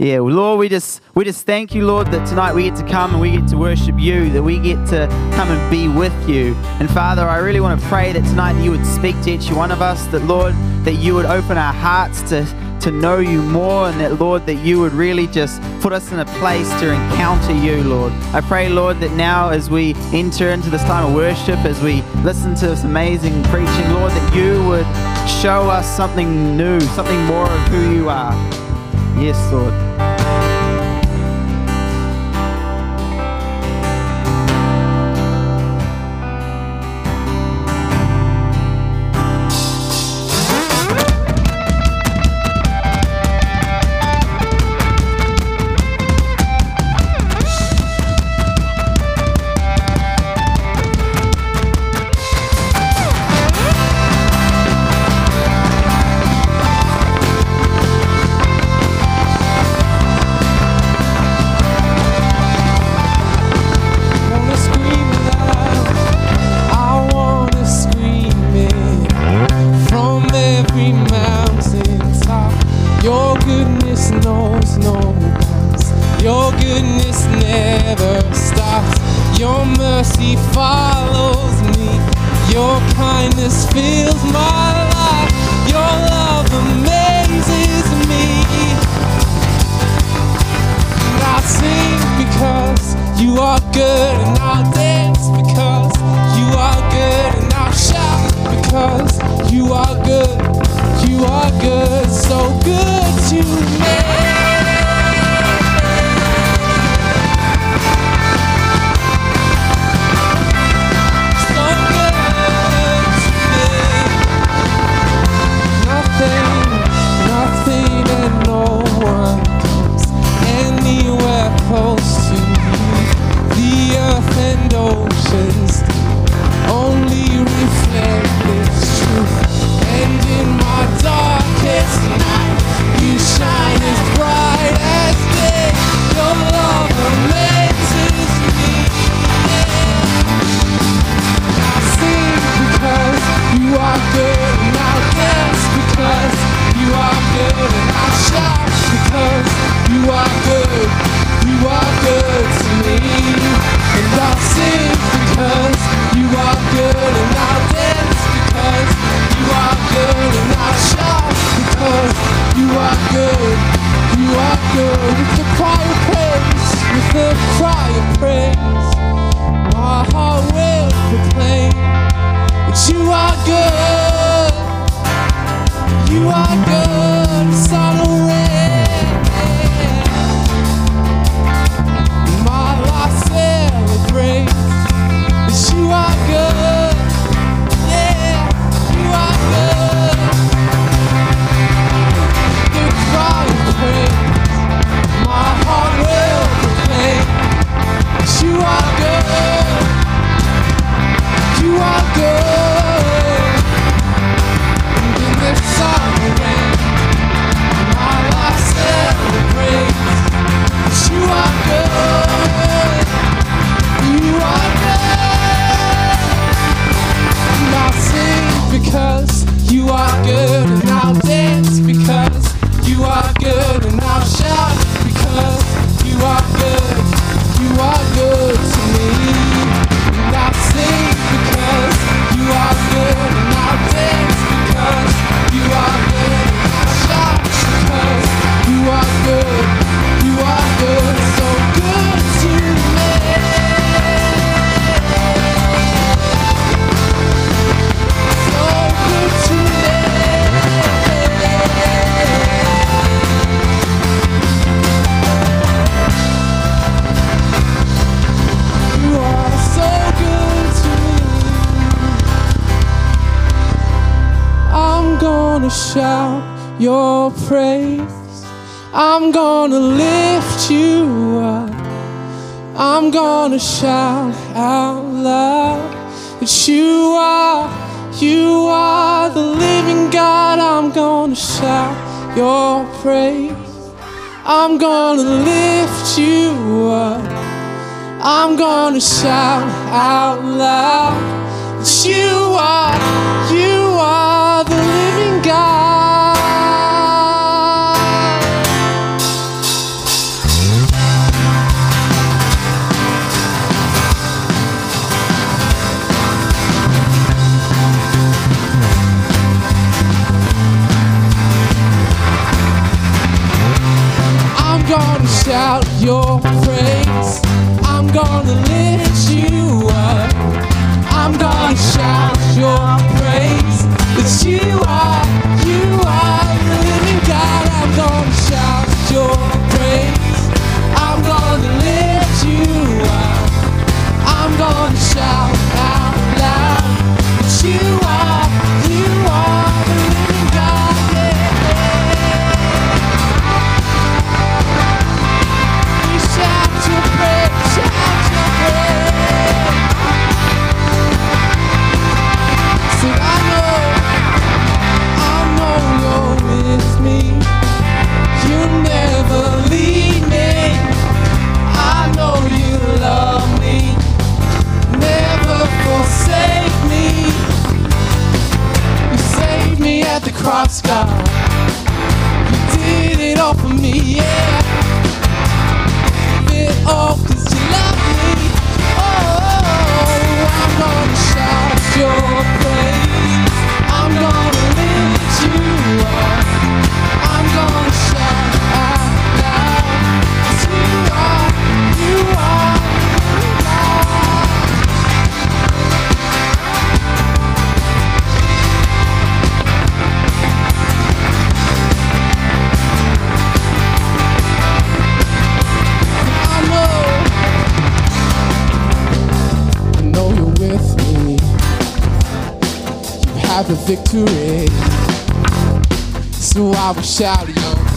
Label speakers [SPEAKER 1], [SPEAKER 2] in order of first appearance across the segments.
[SPEAKER 1] Yeah, Lord, we just we just thank you, Lord, that tonight we get to come and we get to worship you, that we get to come and be with you. And Father, I really want to pray that tonight you would speak to each one of us, that Lord, that you would open our hearts to to know you more and that Lord that you would really just put us in a place to encounter you Lord. I pray Lord that now as we enter into this time of worship as we listen to this amazing preaching Lord that you would show us something new something more of who you are. Yes Lord.
[SPEAKER 2] gonna lift you up. I'm gonna shout out loud that you are, you are the living God. Shout your praise. I'm gonna lift you up. I'm gonna shout
[SPEAKER 1] your praise. That you are, you are the living God. I'm gonna shout your praise. I'm gonna lift you up. I'm gonna shout out loud. That you at the cross, God. You did it all for me, yeah it all cause you love me. Oh, I'm gonna shout your praise. I'm gonna lift you up. I'm gonna the victory, so I will shout your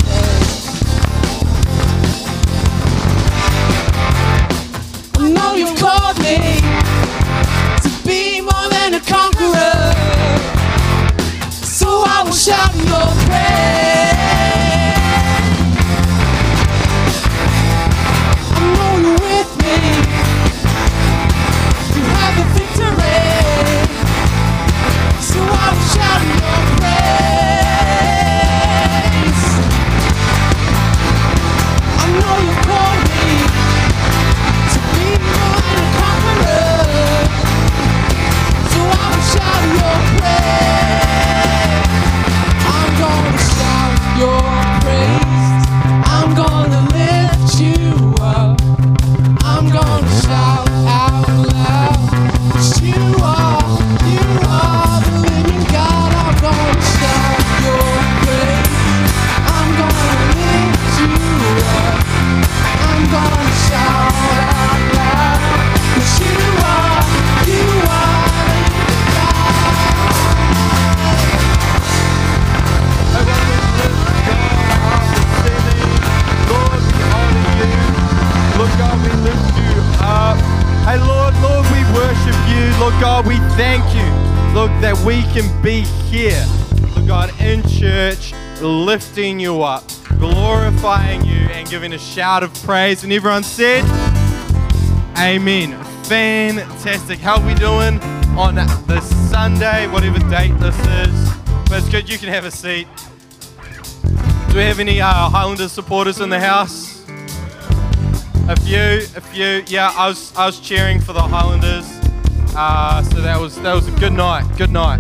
[SPEAKER 1] shout
[SPEAKER 3] of praise. And everyone said, Amen. Fantastic. How are we doing on this Sunday, whatever date this is? But it's good. You can have a seat. Do we have any uh, Highlanders supporters in the house? A few, a few. Yeah, I was, I was cheering for the Highlanders. Uh, so that was that was a good night. Good night.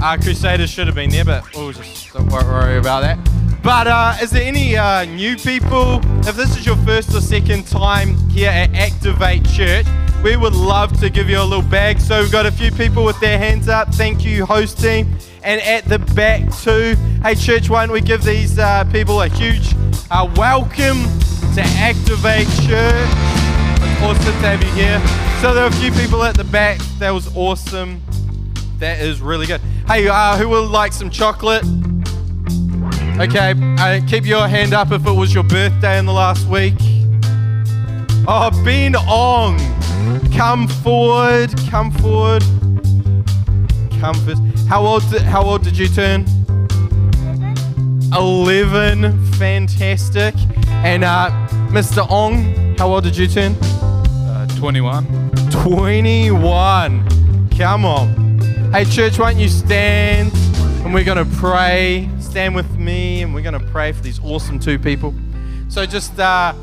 [SPEAKER 3] Uh, Crusaders should have been there, but we'll just don't worry about that. But uh, is there any uh, new people? If this is your first or second time here at Activate Church, we would love to give you a little bag. So we've got a few people with their hands up. Thank you, host team. And at the back too. Hey, church, why don't we give these uh, people a huge uh, welcome to Activate Church? It's awesome to have you here. So there are a few people at the back. That was awesome. That is really good. Hey, uh, who would like some chocolate? Okay, uh, keep your hand up if it was your birthday in the last week. Oh, Ben Ong, come forward, come forward, come first. How old? Did, how old did you turn? Eleven, fantastic. And uh, Mr. Ong, how old did you turn?
[SPEAKER 4] Uh, 21.
[SPEAKER 3] 21. Come on. Hey, church, why don't you stand and we're going to pray. Stand with me and we're going to pray for these awesome two people. So just uh,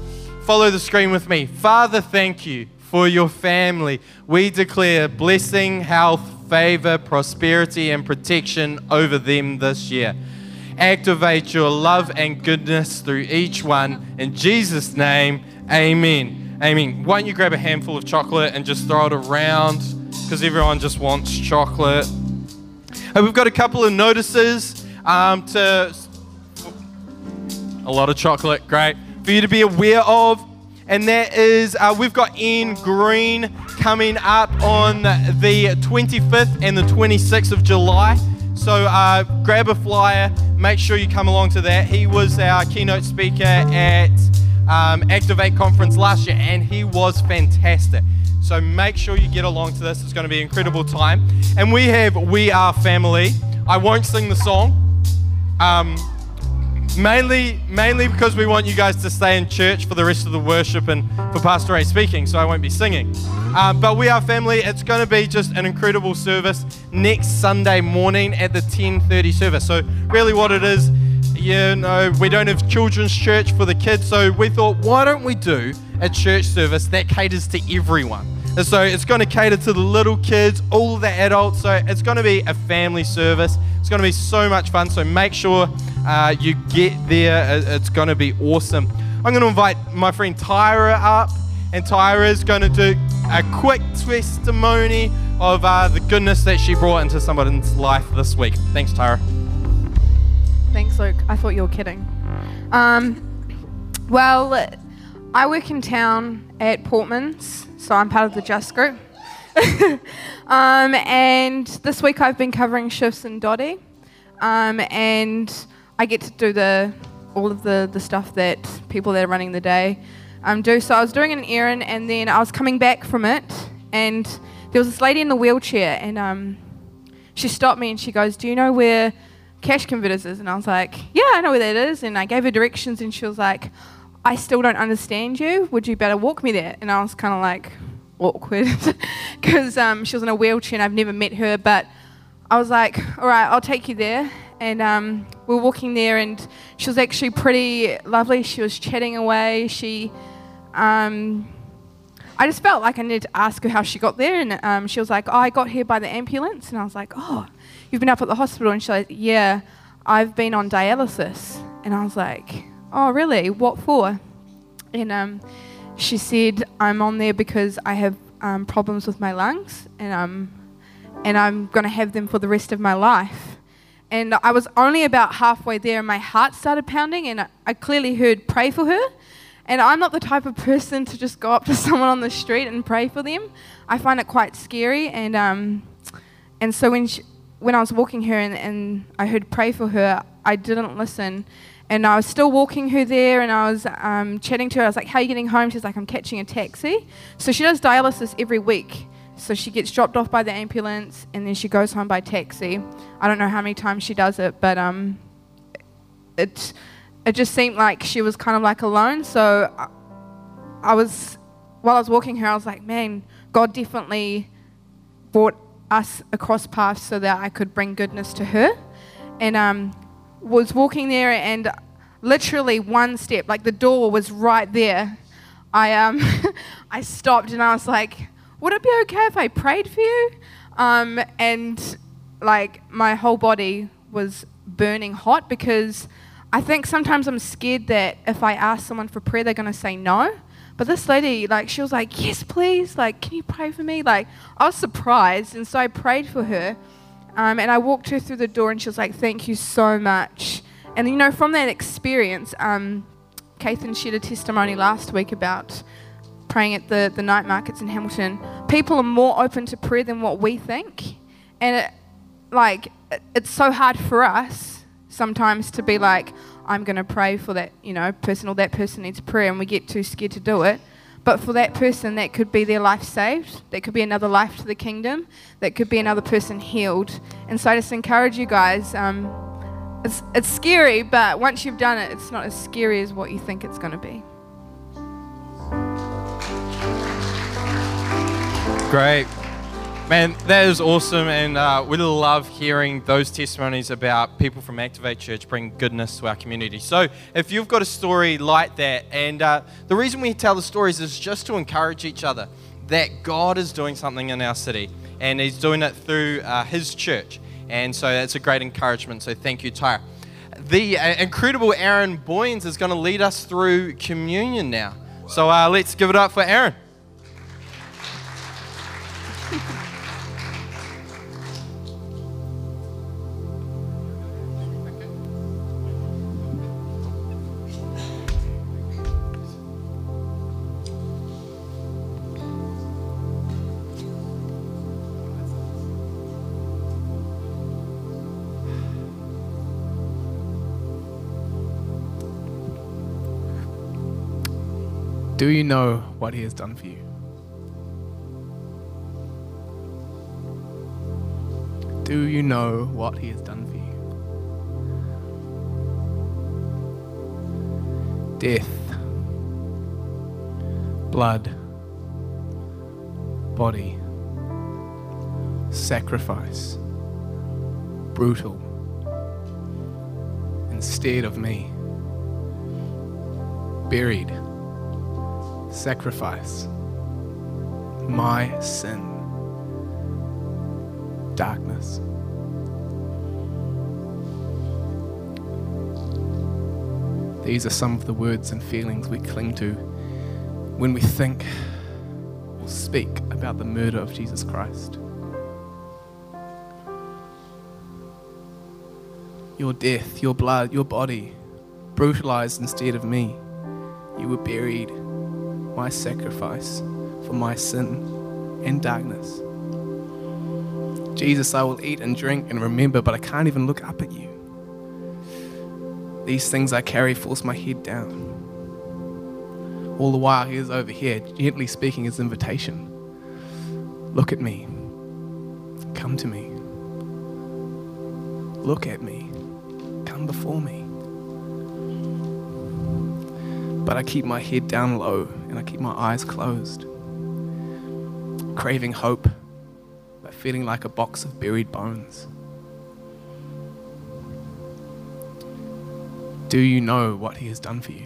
[SPEAKER 3] follow the screen with me. Father, thank you for your family. We declare blessing, health, favor, prosperity, and protection over them this year. activate your love and goodness through each one. In Jesus' name, amen. Amen. Why don't you grab a handful of chocolate and just throw it around? Because everyone just wants chocolate. And we've got a couple of notices um, to a lot of chocolate, great, for you to be aware of. And that is, uh, we've got Ian Green coming up on the 25th and the 26th of July. So uh, grab a flyer, make sure you come along to that. He was our keynote speaker at um, Activate Conference last year, and he was fantastic. So make sure you get along to this. It's going to be an incredible time. And we have We Are Family. I won't sing the song. Um, mainly, mainly because we want you guys to stay in church for the rest of the worship and for Pastor Ray speaking, so I won't be singing. Um, but we are family. It's going to be just an incredible service next Sunday morning at the 10:30 service. So really, what it is, you know, we don't have children's church for the kids, so we thought, why don't we do a church service that caters to everyone? And so it's going to cater to the little kids, all the adults. So it's going to be a family service. It's going to be so much fun. So make sure uh, you get there. It's going to be awesome. I'm going to invite my friend Tyra up, and Tyra is going to do a quick testimony of uh, the goodness that she brought into someone's life this week. Thanks, Tyra.
[SPEAKER 5] Thanks, Luke. I thought you were kidding. Um, well, I work in town at Portman's, so I'm part of the Just Group. um, and this week I've been covering shifts in Dotti, um, and I get to do the all of the, the stuff that people that are running the day um, do. So I was doing an errand, and then I was coming back from it, and there was this lady in the wheelchair, and um, she stopped me and she goes, "Do you know where cash converters is?" And I was like, "Yeah, I know where that is." And I gave her directions, and she was like, "I still don't understand you. Would you better walk me there?" And I was kind of like awkward because um, she was in a wheelchair and I've never met her, but I was like, "All right, I'll take you there." And um, we're walking there, and she was actually pretty lovely. She was chatting away. She um, I just felt like I needed to ask her how she got there, and um, she was like, "Oh, I got here by the ambulance," and I was like, "Oh, you've been up at the hospital?" And she's like, "Yeah, I've been on dialysis," and I was like, "Oh, really? What for?" And um, she said, "I'm on there because I have um, problems with my lungs, and um, and I'm going to have them for the rest of my life." And I was only about halfway there, and my heart started pounding, and I, clearly heard "Pray for her." And I'm not the type of person to just go up to someone on the street and pray for them. I find it quite scary. And um, and so when she, when I was walking her and, and I heard pray for her, I didn't listen. And I was still walking her there, and I was um, chatting to her. I was like, "How are you getting home?" She's like, "I'm catching a taxi." So she does dialysis every week. So she gets dropped off by the ambulance, and then she goes home by taxi. I don't know how many times she does it, but um, it it just seemed like she was kind of like alone. So I, I was, while I was walking her, I was like, man, God definitely brought us across paths so that I could bring goodness to her. And um, was walking there, and literally one step, like the door was right there. I um, I stopped and I was like, would it be okay if I prayed for you? Um, and like my whole body was burning hot because I think sometimes I'm scared that if I ask someone for prayer, they're going to say no. But this lady, like, she was like, yes, please. Like, can you pray for me? Like, I was surprised. And so I prayed for her. Um, and I walked her through the door, and she was like, thank you so much. And, you know, from that experience, um, Kathan shared a testimony last week about praying at the, the night markets in Hamilton. People are more open to prayer than what we think. And, it, like, it, it's so hard for us sometimes to be like, I'm going to pray for that, you know, person or that person needs prayer, and we get too scared to do it. But for that person, that could be their life saved. That could be another life to the kingdom. That could be another person healed. And so I just encourage you guys. Um, it's it's scary, but once you've done it, it's not as scary as what you think it's going to be.
[SPEAKER 3] Great. Man, that is awesome, and uh, we love hearing those testimonies about people from Activate Church bring goodness to our community. So, if you've got a story like that, and uh, the reason we tell the stories is just to encourage each other that God is doing something in our city, and He's doing it through uh, His church, and so that's a great encouragement. So, thank you, Tyra. the uh, incredible Aaron Boynes is going to lead us through communion now. So uh, let's give it up for Aaron.
[SPEAKER 6] Do you know what He has done for you? Do you know what He has done for you? Death, blood, body, sacrifice, brutal, instead of me, buried sacrifice, my sin, darkness. These are some of the words and feelings we cling to when we think or speak about the murder of Jesus Christ. Your death, your blood, your body, brutalized instead of me. You were buried my sacrifice for my sin and darkness. Jesus, I will eat and drink and remember, but I can't even look up at you. These things I carry force my head down. All the while, He is over here, gently speaking His invitation Look at me. Come to me. Look at me. Come before me. But I keep my head down low and I keep my eyes closed, craving hope, but feeling like a box of buried bones. Do you know what He has done for you?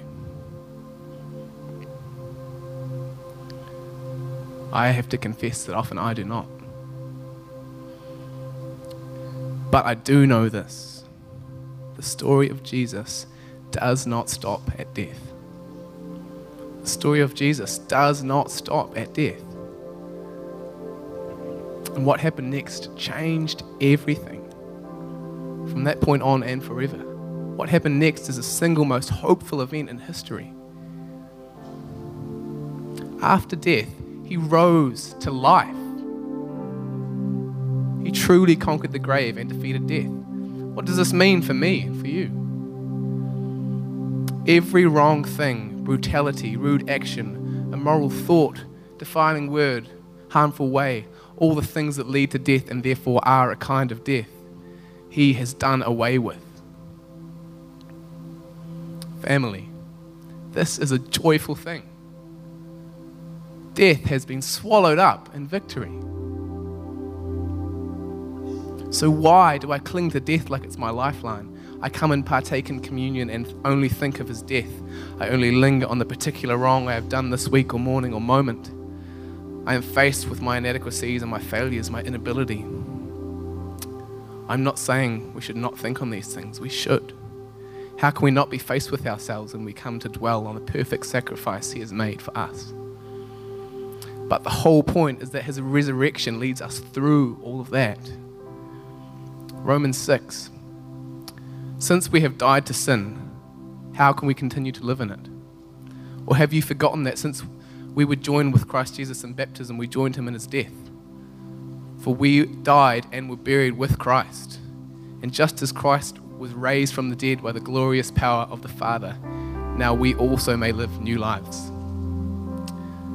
[SPEAKER 6] I have to confess that often I do not. But I do know this the story of Jesus does not stop at death. The story of Jesus does not stop at death. And what happened next changed everything from that point on and forever. What happened next is the single most hopeful event in history. After death, he rose to life. He truly conquered the grave and defeated death. What does this mean for me for you? Every wrong thing brutality, rude action, immoral thought, defiling word, harmful way, all the things that lead to death and therefore are a kind of death, he has done away with. Family, this is a joyful thing. Death has been swallowed up in victory. So, why do I cling to death like it's my lifeline? I come and partake in communion and only think of his death. I only linger on the particular wrong I have done this week or morning or moment. I am faced with my inadequacies and my failures, my inability. I'm not saying we should not think on these things. We should. How can we not be faced with ourselves when we come to dwell on the perfect sacrifice He has made for us? But the whole point is that His resurrection leads us through all of that. Romans 6 since we have died to sin, how can we continue to live in it? Or have you forgotten that since we were joined with Christ Jesus in baptism, we joined him in his death? For we died and were buried with Christ. And just as Christ was raised from the dead by the glorious power of the Father, now we also may live new lives.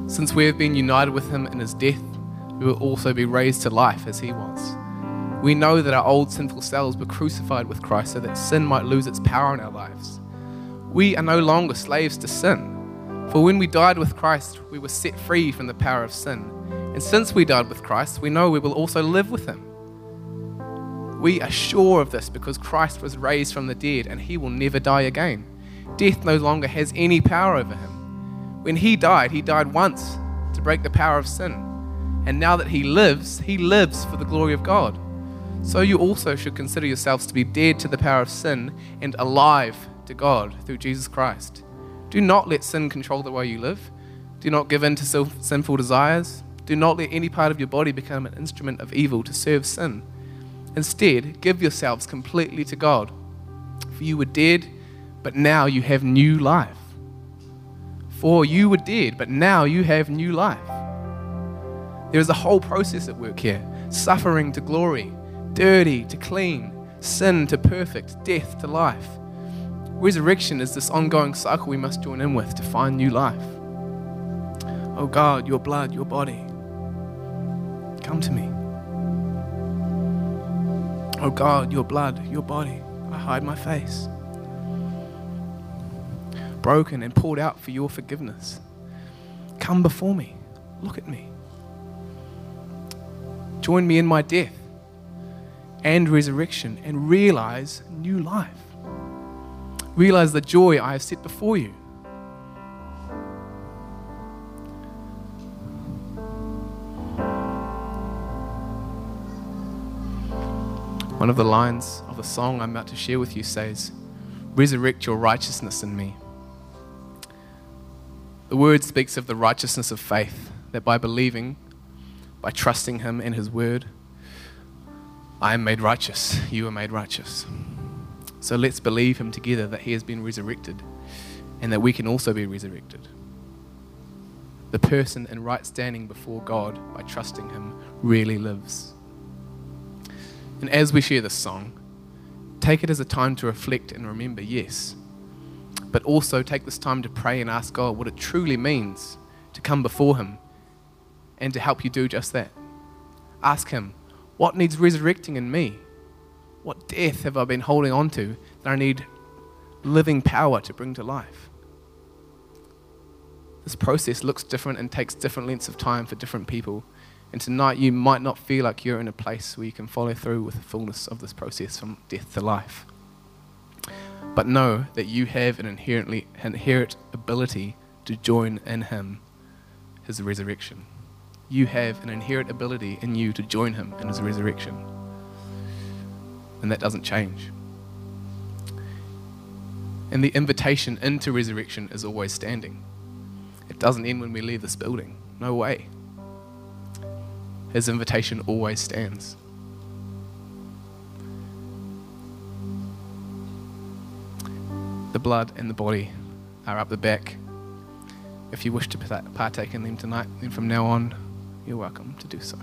[SPEAKER 6] Since we have been united with him in his death, we will also be raised to life as he was. We know that our old sinful selves were crucified with Christ so that sin might lose its power in our lives. We are no longer slaves to sin. For when we died with Christ, we were set free from the power of sin. And since we died with Christ, we know we will also live with him. We are sure of this because Christ was raised from the dead and he will never die again. Death no longer has any power over him. When he died, he died once to break the power of sin. And now that he lives, he lives for the glory of God. So you also should consider yourselves to be dead to the power of sin and alive to God through Jesus Christ. Do not let sin control the way you live. Do not give in to sinful desires. Do not let any part of your body become an instrument of evil to serve sin. Instead, give yourselves completely to God. For you were dead, but now you have new life. For you were dead, but now you have new life. There is a whole process at work here suffering to glory, dirty to clean, sin to perfect, death to life. Resurrection is this ongoing cycle we must join in with to find new life. Oh God, your blood, your body, come to me. Oh God, your blood, your body, I hide my face. Broken and poured out for your forgiveness. Come before me. Look at me. Join me in my death and resurrection and realize new life. Realize the joy I have set before you. One of the lines of the song I'm about to share with you says, Resurrect your righteousness in me. The word speaks of the righteousness of faith, that by believing, by trusting Him and His word, I am made righteous, you are made righteous. So let's believe Him together that He has been resurrected and that we can also be resurrected. The person in right standing before God by trusting Him really lives. And as we share this song, take it as a time to reflect and remember, yes, but also take this time to pray and ask God what it truly means to come before Him and to help you do just that. Ask Him, what needs resurrecting in me? What death have I been holding on to that I need living power to bring to life? This process looks different and takes different lengths of time for different people. And tonight, you might not feel like you're in a place where you can follow through with the fullness of this process from death to life. But know that you have an inherently inherent ability to join in Him, His resurrection. You have an inherent ability in you to join Him in His resurrection. And that doesn't change. And the invitation into resurrection is always standing. It doesn't end when we leave this building. No way. His invitation always stands. The blood and the body are up the back. If you wish to partake in them tonight, then from now on, you're welcome to do so.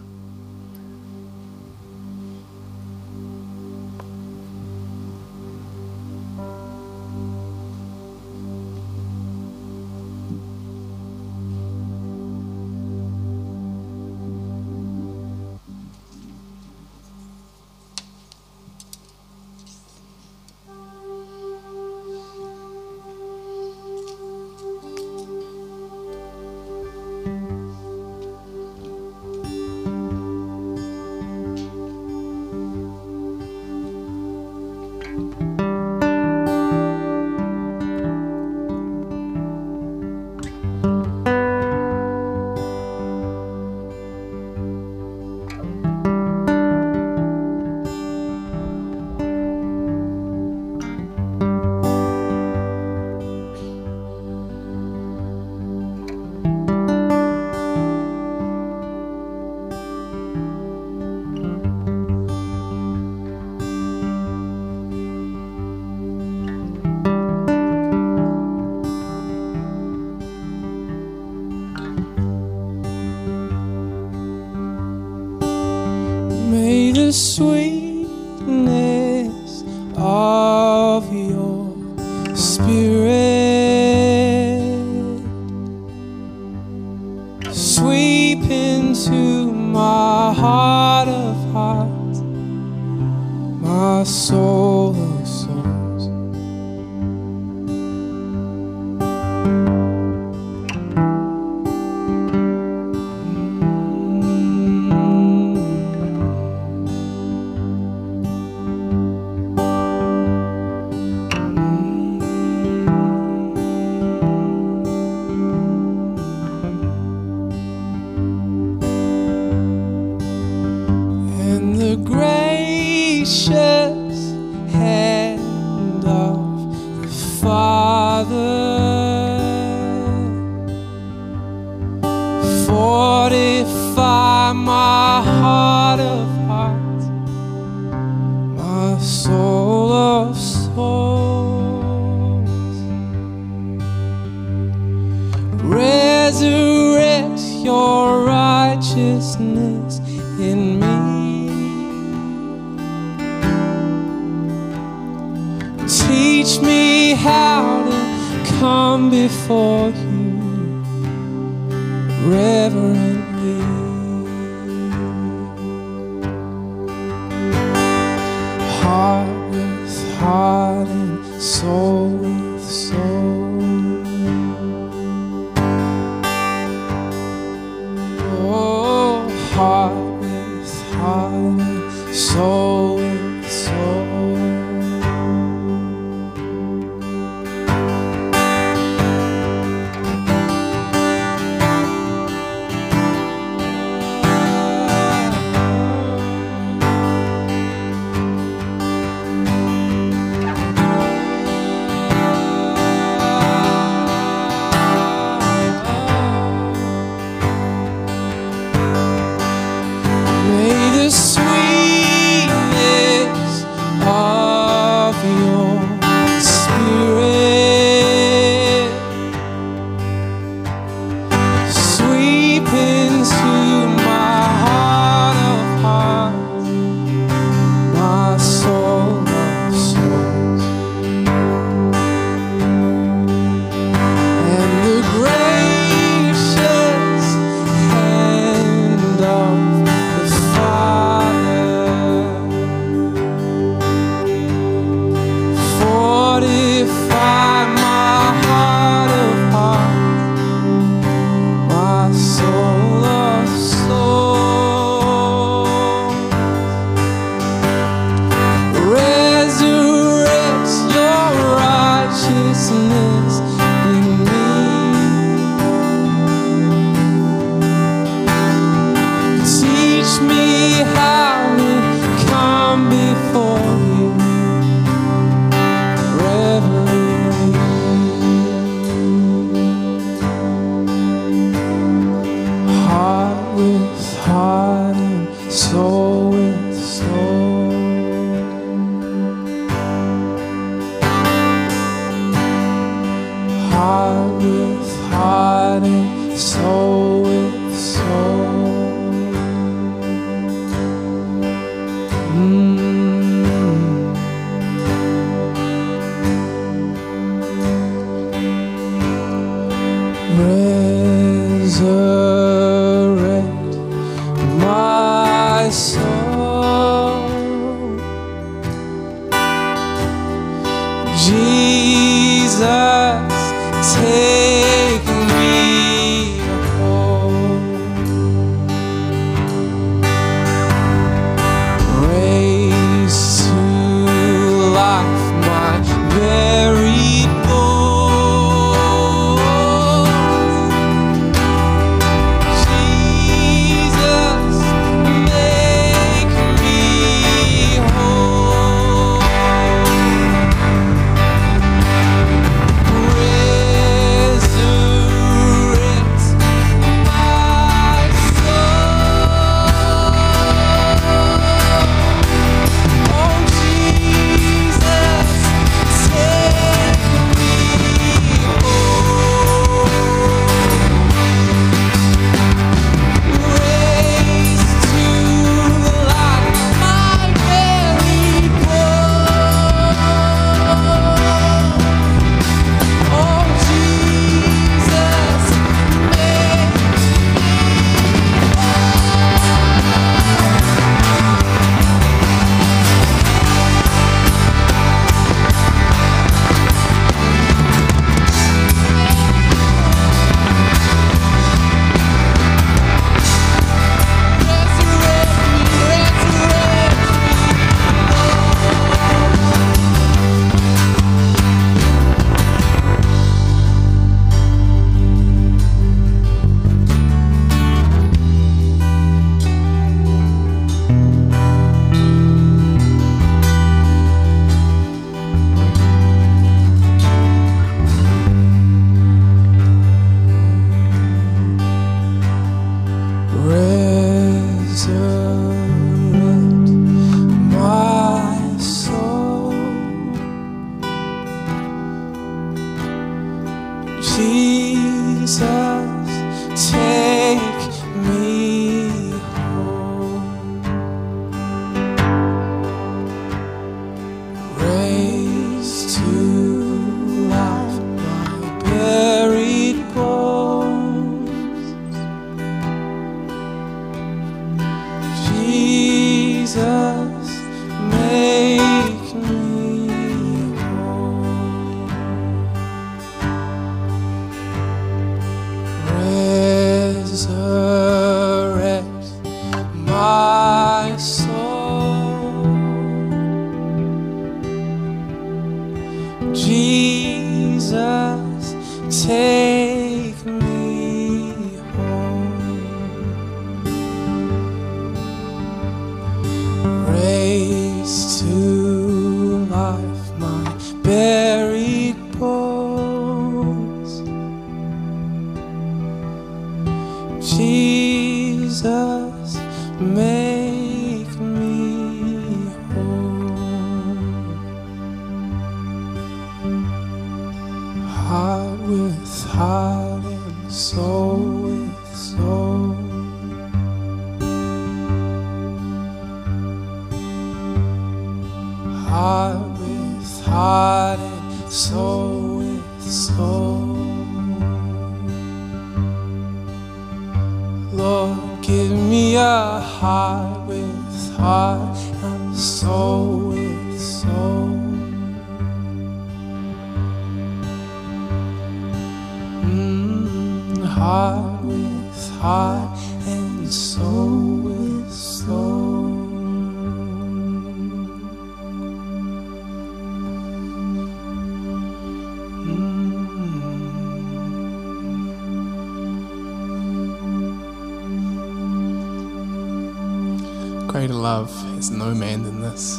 [SPEAKER 6] Has no man than this,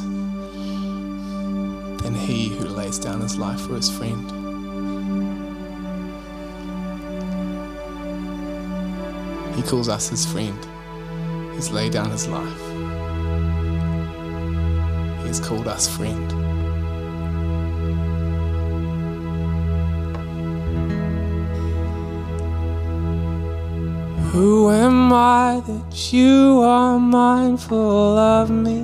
[SPEAKER 6] than he who lays down his life for his friend. He calls us his friend. He's laid down his life. He has called us friend.
[SPEAKER 1] Who am I that you are mindful of me?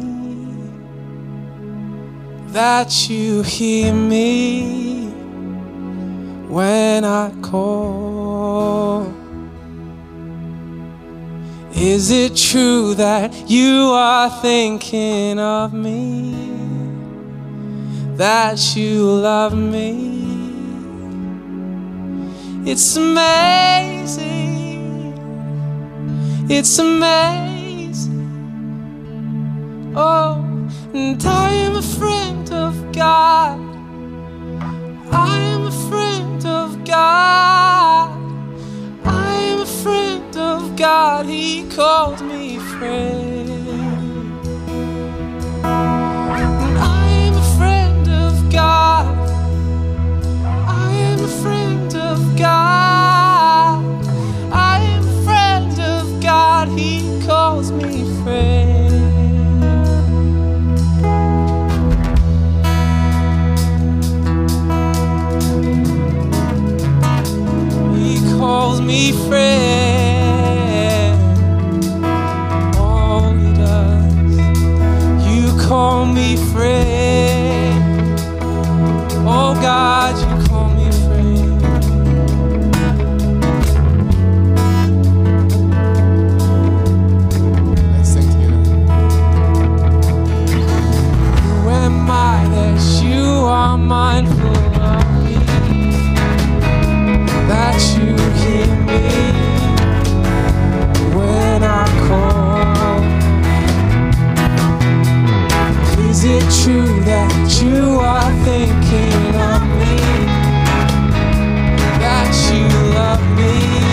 [SPEAKER 1] That you hear me when I call? Is it true that you are thinking of me? That you love me? It's amazing. It's amazing. Oh, and I am a friend of God. I am a friend of God. I am a friend of God. He called me friend. And I am a friend of God. I am a friend of God. Calls me friend. He calls me friend. mindful of me that you hear me
[SPEAKER 6] when I call.
[SPEAKER 1] Is it true that you are thinking of me? That you love me?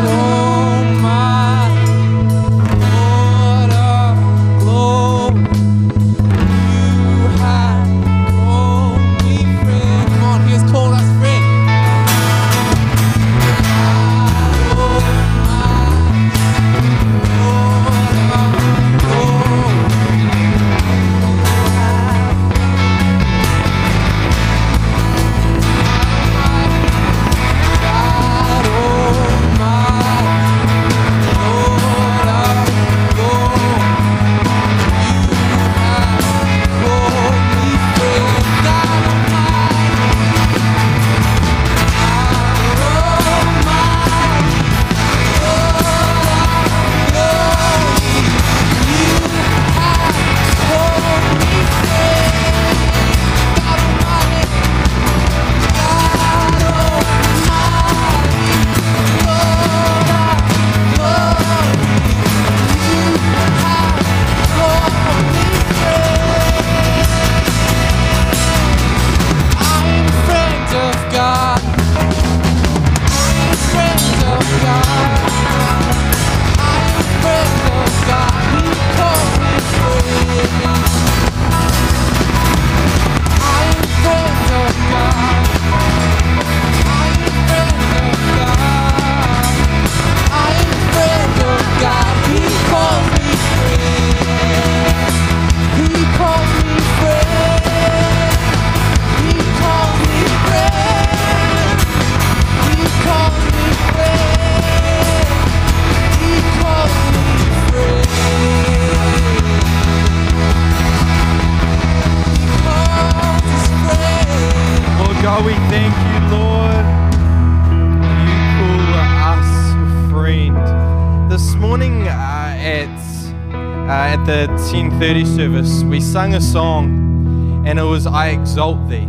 [SPEAKER 3] 30 service, we sang a song and it was I Exalt Thee.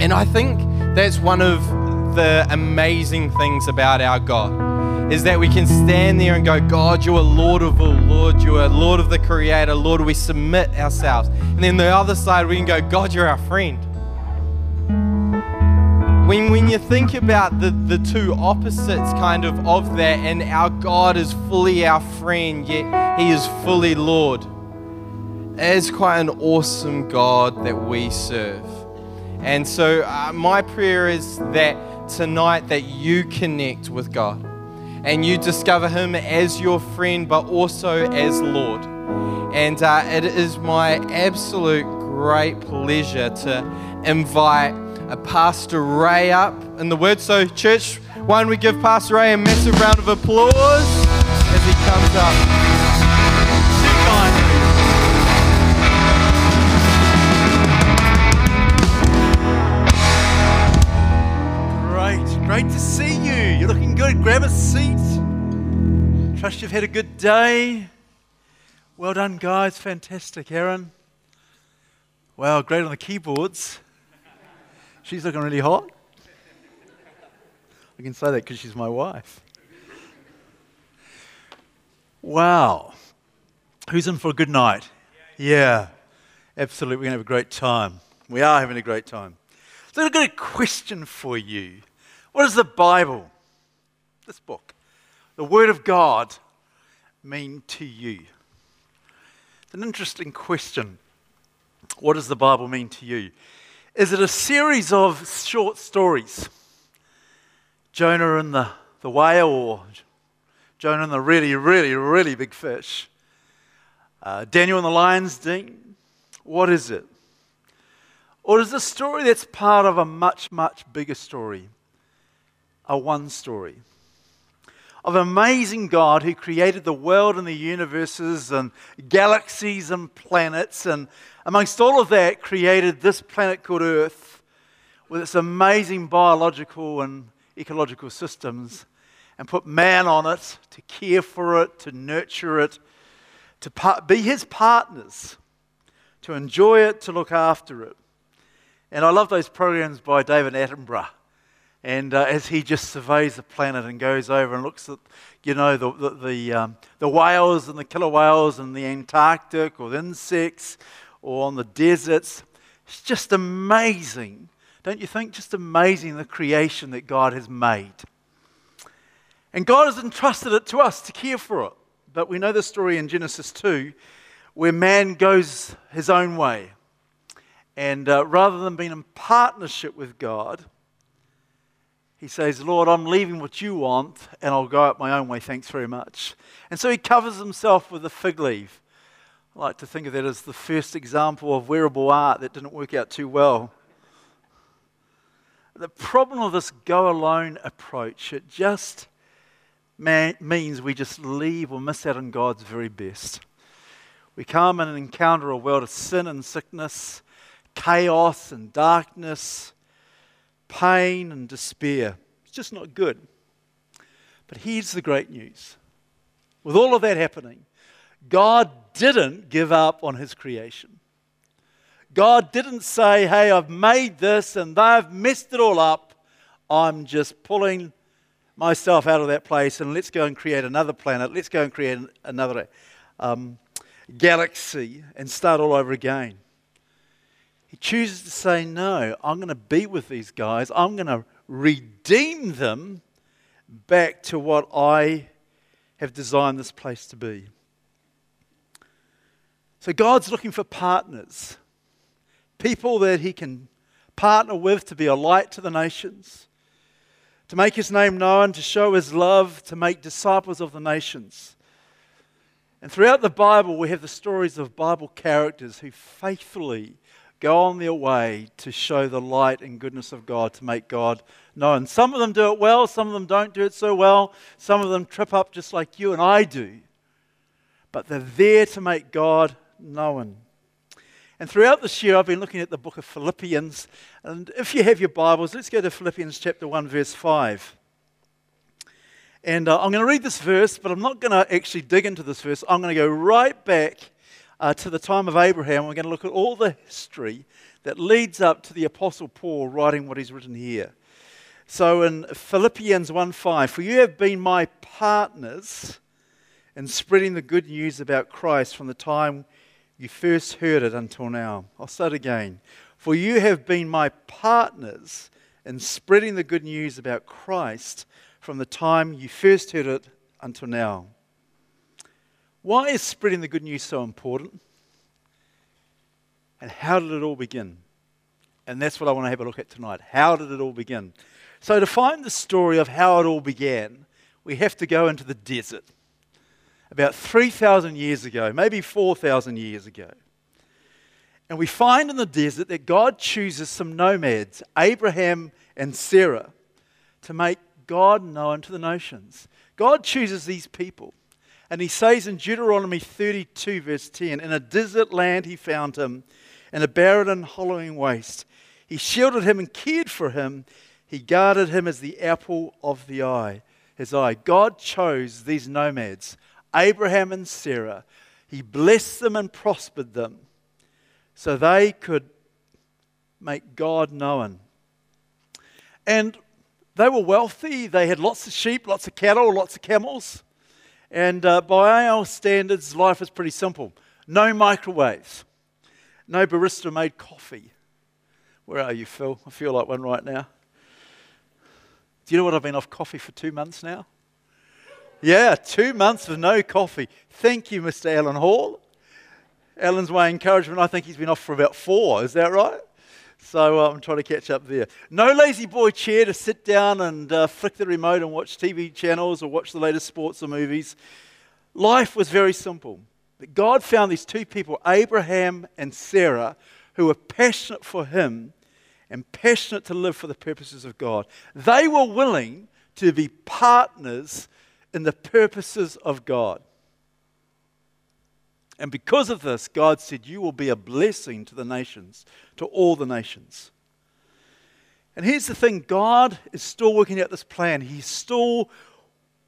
[SPEAKER 3] And I think that's one of the amazing things about our God is that we can stand there and go, God, you are Lord of all, Lord, you are Lord of the Creator, Lord, we submit ourselves. And then the other side, we can go, God, you're our friend. When, when you think about the, the two opposites kind of of that, and our God is fully our friend, yet He is fully Lord is quite an awesome God that we serve. And so, uh, my prayer is that tonight that you connect with God and you discover Him as your friend, but also as Lord. And uh, it is my absolute great pleasure to invite uh, Pastor Ray up in the word. So, church, why don't we give Pastor Ray a massive round of applause as he comes up?
[SPEAKER 7] Great, to see you. You're looking good. Grab a seat. Trust you've had a good day. Well done, guys. Fantastic, Aaron. Wow, great on the keyboards. She's looking really hot. I can say that because she's my wife. Wow. Who's in for a good night? Yeah, absolutely. We're going to have a great time. We are having a great time. So I've got a question for you. What does the Bible, this book, the Word of God, mean to you? It's an interesting question. What does the Bible mean to you? Is it a series of short stories? Jonah and the, the whale, or Jonah and the really, really, really big fish? Uh, Daniel and the lion's den? What is it? Or is it a story that's part of a much, much bigger story? A one story of an amazing God who created the world and the universes and galaxies and planets, and amongst all of that, created this planet called Earth with its amazing biological and ecological systems, and put man on it to care for it, to nurture it, to be his partners, to enjoy it, to look after it. And I love those programs by David Attenborough. And uh, as he just surveys the planet and goes over and looks at, you know, the, the, the, um, the whales and the killer whales in the Antarctic or the insects or on the deserts, it's just amazing. Don't you think? Just amazing the creation that God has made. And God has entrusted it to us to care for it. But we know the story in Genesis 2 where man goes his own way. And uh, rather than being in partnership with God, he says, Lord, I'm leaving what you want and I'll go out my own way. Thanks very much. And so he covers himself with a fig leaf. I like to think of that as the first example of wearable art that didn't work out too well. The problem of this go alone approach, it just means we just leave or miss out on God's very best. We come and encounter a world of sin and sickness, chaos and darkness, pain and despair. It's just not good. But here's the great news with all of that happening, God didn't give up on his creation. God didn't say, hey, I've made this and they've messed it all up. I'm just pulling myself out of that place and let's go and create another planet. Let's go and create another um, galaxy and start all over again. He chooses to say, No, I'm going to be with these guys. I'm going to redeem them back to what I have designed this place to be. So God's looking for partners, people that He can partner with to be a light to the nations, to make His name known, to show His love, to make disciples of the nations. And throughout the Bible, we have the stories of Bible characters who faithfully go on their way to show the light and goodness of God, to make God known. Some of them do it well, some of them don't do it so well, some of them trip up just like you and I do. But they're there to make God known. And throughout this year, I've been looking at the book of Philippians. And if you have your Bibles, let's go to Philippians chapter 1, verse 5. And uh, I'm going to read this verse, but I'm not going to actually dig into this verse. I'm going to go right back uh, to the time of Abraham. We're going to look at all the history that leads up to the Apostle Paul writing what he's written here. So in Philippians 1:5, for you have been my partners in spreading the good news about Christ from the time you first heard it until now. I'll say it again. For you have been my partners in spreading the good news about Christ from the time you first heard it until now. Why is spreading the good news so important? And how did it all begin? And that's what I want to have a look at tonight. How did it all begin? So, to find the story of how it all began, we have to go into the desert. About 3,000 years ago, maybe 4,000 years ago. And we find in the desert that God chooses some nomads, Abraham and Sarah, to make God known to the nations. God chooses these people. And he says in Deuteronomy 32, verse 10, In a desert land he found him, in a barren and hollowing waste. He shielded him and cared for him. He guarded him as the apple of the eye. His eye. God chose these nomads, Abraham and Sarah. He blessed them and prospered them so they could make God known. And they were wealthy. They had lots of sheep, lots of cattle, lots of camels. And uh, by our standards, life is pretty simple no microwaves, no barista made coffee. Where are you, Phil? I feel like one right now. Do you know what? I've been off coffee for two months now. Yeah, two months with no coffee. Thank you, Mr. Alan Hall. Alan's my encouragement. I think he's been off for about four. Is that right? So uh, I'm trying to catch up there. No lazy boy chair to sit down and uh, flick the remote and watch TV channels or watch the latest sports or movies. Life was very simple. But God found these two people, Abraham and Sarah, who were passionate for Him and passionate to live for the purposes of God. They were willing to be partners in the purposes of God. And because of this, God said, You will be a blessing to the nations, to all the nations. And here's the thing God is still working out this plan. He's still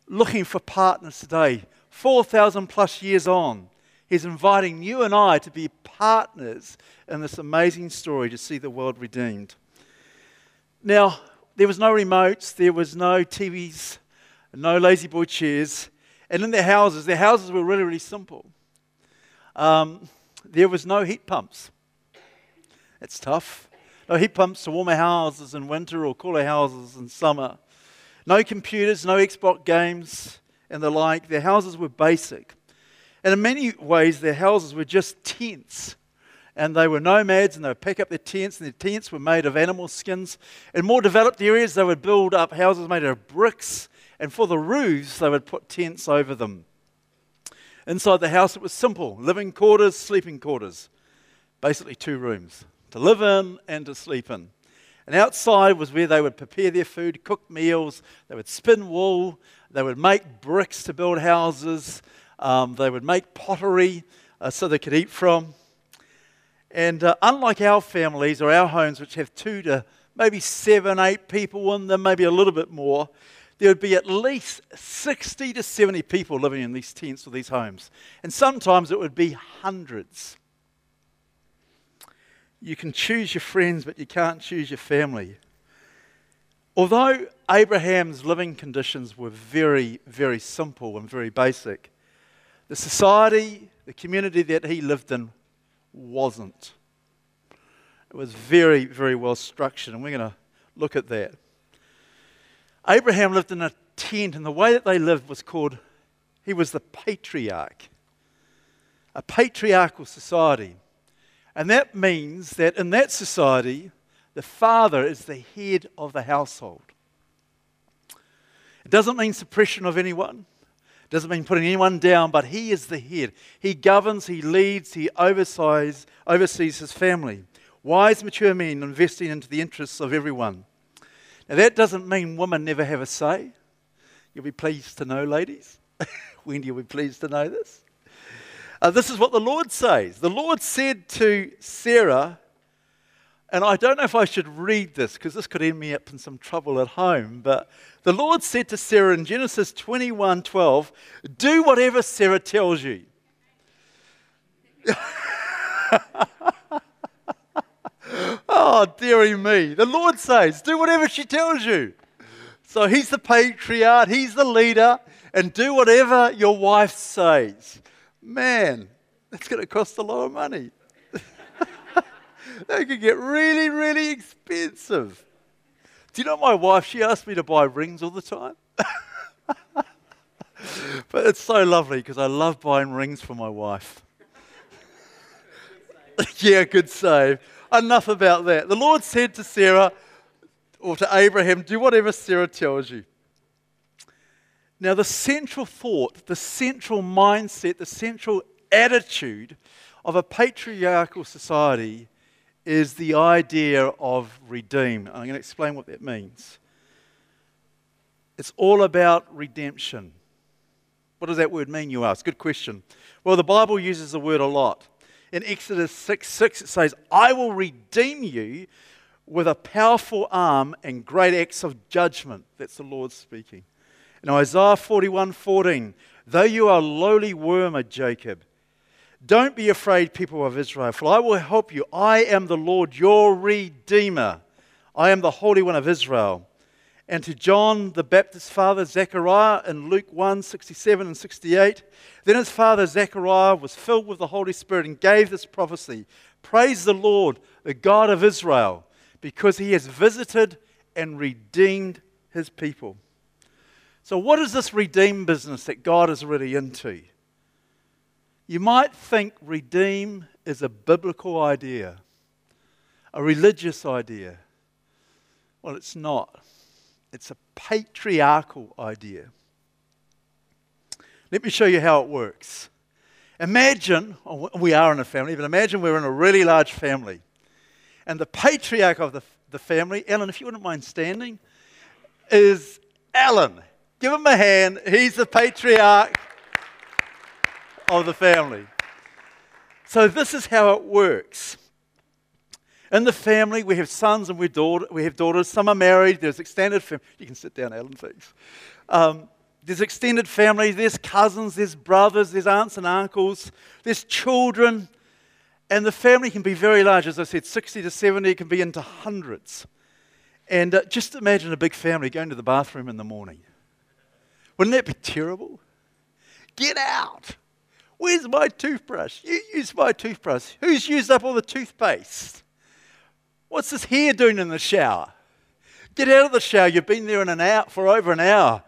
[SPEAKER 7] looking for partners today. 4,000 plus years on, He's inviting you and I to be partners in this amazing story to see the world redeemed. Now, there was no remotes, there was no TVs, no lazy boy chairs. And in their houses, their houses were really, really simple. Um, there was no heat pumps. It's tough. No heat pumps to warm our houses in winter or cool our houses in summer. No computers, no Xbox games and the like. Their houses were basic. And in many ways, their houses were just tents. And they were nomads and they would pick up their tents, and their tents were made of animal skins. In more developed areas, they would build up houses made of bricks, and for the roofs, they would put tents over them. Inside the house, it was simple living quarters, sleeping quarters. Basically, two rooms to live in and to sleep in. And outside was where they would prepare their food, cook meals, they would spin wool, they would make bricks to build houses, um, they would make pottery uh, so they could eat from. And uh, unlike our families or our homes, which have two to maybe seven, eight people in them, maybe a little bit more, there would be at least 60 to 70 people living in these tents or these homes. And sometimes it would be hundreds. You can choose your friends, but you can't choose your family. Although Abraham's living conditions were very, very simple and very basic, the society, the community that he lived in wasn't. It was very, very well structured, and we're going to look at that. Abraham lived in a tent, and the way that they lived was called, he was the patriarch. A patriarchal society. And that means that in that society, the father is the head of the household. It doesn't mean suppression of anyone. It doesn't mean putting anyone down, but he is the head. He governs, he leads, he oversees, oversees his family. Wise, mature men investing into the interests of everyone. Now, that doesn't mean women never have a say. You'll be pleased to know, ladies. when you'll be pleased to know this. Uh, this is what the Lord says. The Lord said to Sarah, and I don't know if I should read this because this could end me up in some trouble at home, but the Lord said to Sarah in Genesis 21 12, Do whatever Sarah tells you. oh, dearie me. The Lord says, Do whatever she tells you. So he's the patriarch, he's the leader, and do whatever your wife says. Man, that's going to cost a lot of money. they could get really, really expensive. Do you know my wife? She asked me to buy rings all the time. but it's so lovely because I love buying rings for my wife. yeah, good save. Enough about that. The Lord said to Sarah, or to Abraham, do whatever Sarah tells you. Now, the central thought, the central mindset, the central attitude of a patriarchal society is the idea of redeem. I'm going to explain what that means. It's all about redemption. What does that word mean, you ask? Good question. Well, the Bible uses the word a lot. In Exodus 6 6, it says, I will redeem you with a powerful arm and great acts of judgment. That's the Lord speaking. In Isaiah 41 14, though you are a lowly worm, O Jacob, don't be afraid, people of Israel, for I will help you. I am the Lord, your Redeemer. I am the Holy One of Israel. And to John the Baptist's father, Zechariah, in Luke 1 67 and 68, then his father, Zechariah, was filled with the Holy Spirit and gave this prophecy Praise the Lord, the God of Israel because he has visited and redeemed his people. So, what is this redeem business that God is really into? You might think redeem is a biblical idea, a religious idea. Well, it's not. It's a patriarchal idea. Let me show you how it works. Imagine, oh, we are in a family, but imagine we're in a really large family. And the patriarch of the, the family, Alan, if you wouldn't mind standing, is Alan. Give him a hand. He's the patriarch of the family. So, this is how it works. In the family, we have sons and we, daughter, we have daughters. Some are married. There's extended family. You can sit down, Alan, thanks. Um, there's extended family. There's cousins. There's brothers. There's aunts and uncles. There's children. And the family can be very large, as I said, 60 to 70, it can be into hundreds. And uh, just imagine a big family going to the bathroom in the morning. Wouldn't that be terrible? Get out! Where's my toothbrush? You use my toothbrush. Who's used up all the toothpaste? What's this hair doing in the shower? Get out of the shower. You've been there in an hour for over an hour.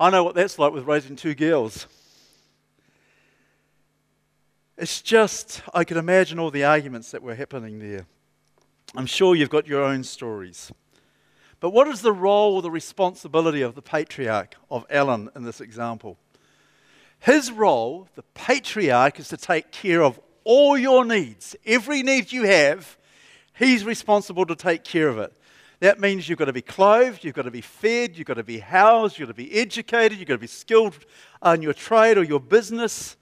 [SPEAKER 7] I know what that's like with raising two girls. It's just, I can imagine all the arguments that were happening there. I'm sure you've got your own stories. But what is the role or the responsibility of the patriarch of Alan in this example? His role, the patriarch, is to take care of all your needs. Every need you have, he's responsible to take care of it. That means you've got to be clothed, you've got to be fed, you've got to be housed, you've got to be educated, you've got to be skilled in your trade or your business.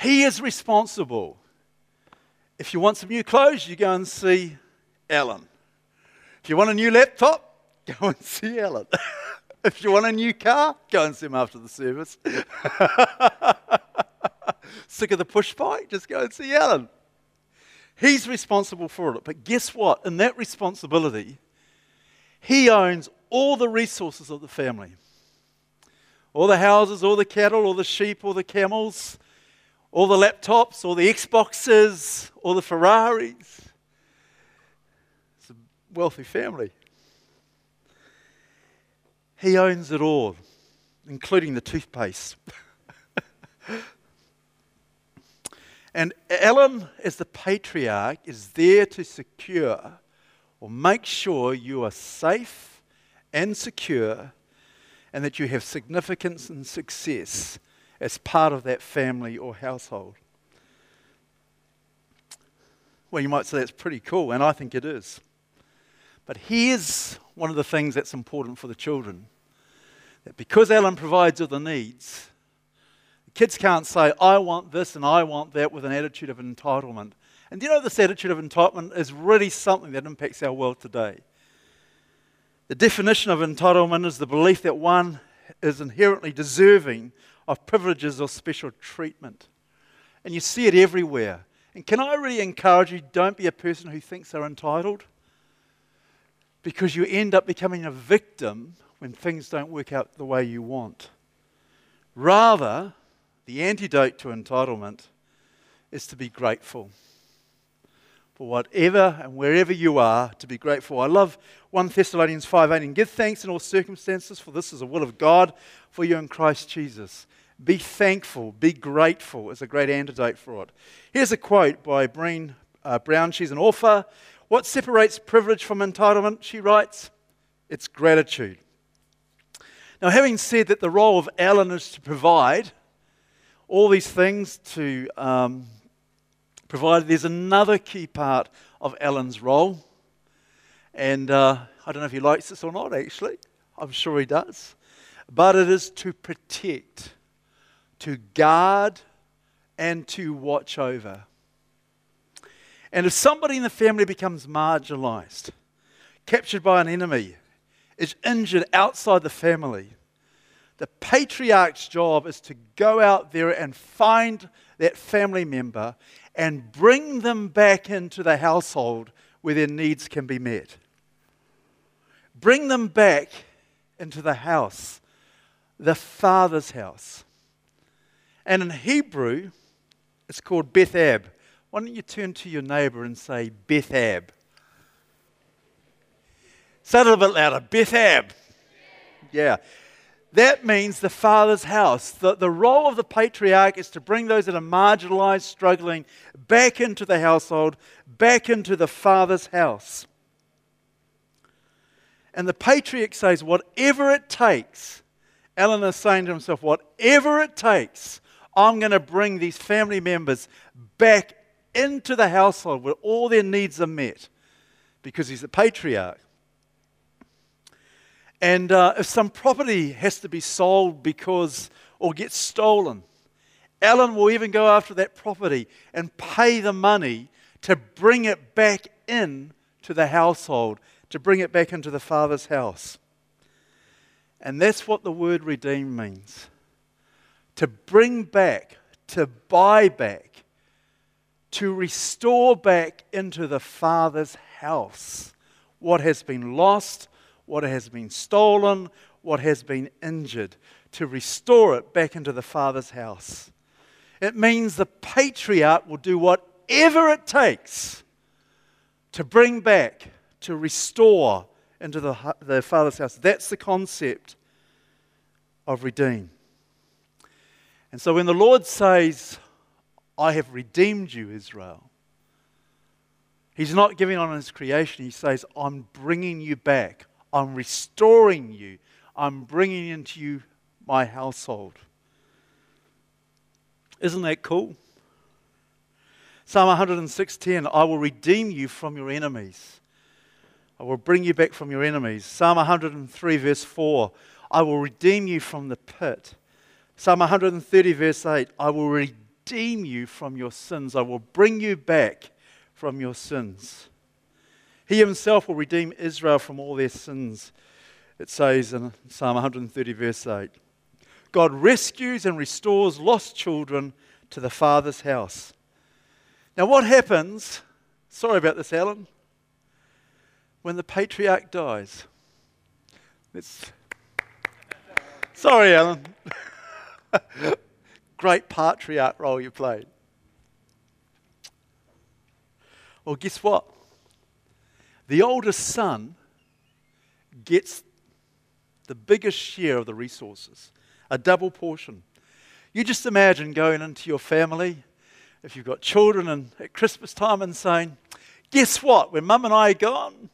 [SPEAKER 7] He is responsible. If you want some new clothes, you go and see Alan. If you want a new laptop, go and see Alan. if you want a new car, go and see him after the service. Sick of the push bike? Just go and see Alan. He's responsible for it. But guess what? In that responsibility, he owns all the resources of the family all the houses, all the cattle, all the sheep, all the camels, all the laptops, all the Xboxes, all the Ferraris. It's a wealthy family. He owns it all, including the toothpaste. and Alan, as the patriarch, is there to secure or make sure you are safe and secure and that you have significance and success as part of that family or household. Well, you might say that's pretty cool, and I think it is. But here's one of the things that's important for the children that because Alan provides all the needs, Kids can't say, I want this and I want that with an attitude of entitlement. And you know this attitude of entitlement is really something that impacts our world today? The definition of entitlement is the belief that one is inherently deserving of privileges or special treatment. And you see it everywhere. And can I really encourage you don't be a person who thinks they're entitled? Because you end up becoming a victim when things don't work out the way you want. Rather, the antidote to entitlement is to be grateful for whatever and wherever you are to be grateful. I love 1 Thessalonians 5:18. Give thanks in all circumstances, for this is the will of God for you in Christ Jesus. Be thankful, be grateful is a great antidote for it. Here's a quote by Brené uh, Brown. She's an author. What separates privilege from entitlement? She writes, it's gratitude. Now, having said that the role of Alan is to provide all these things, to um, provide, there's another key part of Alan's role. And uh, I don't know if he likes this or not, actually. I'm sure he does. But it is to protect, to guard, and to watch over. And if somebody in the family becomes marginalized, captured by an enemy, is injured outside the family, the patriarch's job is to go out there and find that family member and bring them back into the household where their needs can be met. Bring them back into the house, the father's house. And in Hebrew, it's called Bethab. Why don't you turn to your neighbor and say Bethab? Say it a little bit louder. Bethab. Yeah. That means the father's house. The, the role of the patriarch is to bring those that are marginalized, struggling, back into the household, back into the father's house. And the patriarch says, whatever it takes, Alan is saying to himself, whatever it takes, I'm going to bring these family members back into the household where all their needs are met because he's the patriarch. And uh, if some property has to be sold because or gets stolen, Alan will even go after that property and pay the money to bring it back in to the household, to bring it back into the father's house. And that's what the word redeem means to bring back, to buy back, to restore back into the father's house what has been lost what has been stolen, what has been injured, to restore it back into the Father's house. It means the patriarch will do whatever it takes to bring back, to restore into the, the Father's house. That's the concept of redeem. And so when the Lord says, I have redeemed you, Israel, He's not giving on his creation. He says, I'm bringing you back. I'm restoring you. I'm bringing into you my household. Isn't that cool? Psalm 106:10 I will redeem you from your enemies. I will bring you back from your enemies. Psalm 103 verse 4 I will redeem you from the pit. Psalm 130 verse 8 I will redeem you from your sins. I will bring you back from your sins. He himself will redeem Israel from all their sins, it says in Psalm 130, verse 8. God rescues and restores lost children to the Father's house. Now, what happens? Sorry about this, Alan. When the patriarch dies. It's, sorry, Alan. Great patriarch role you played. Well, guess what? The oldest son gets the biggest share of the resources, a double portion. You just imagine going into your family, if you've got children, and at Christmas time and saying, Guess what? When mum and I are gone,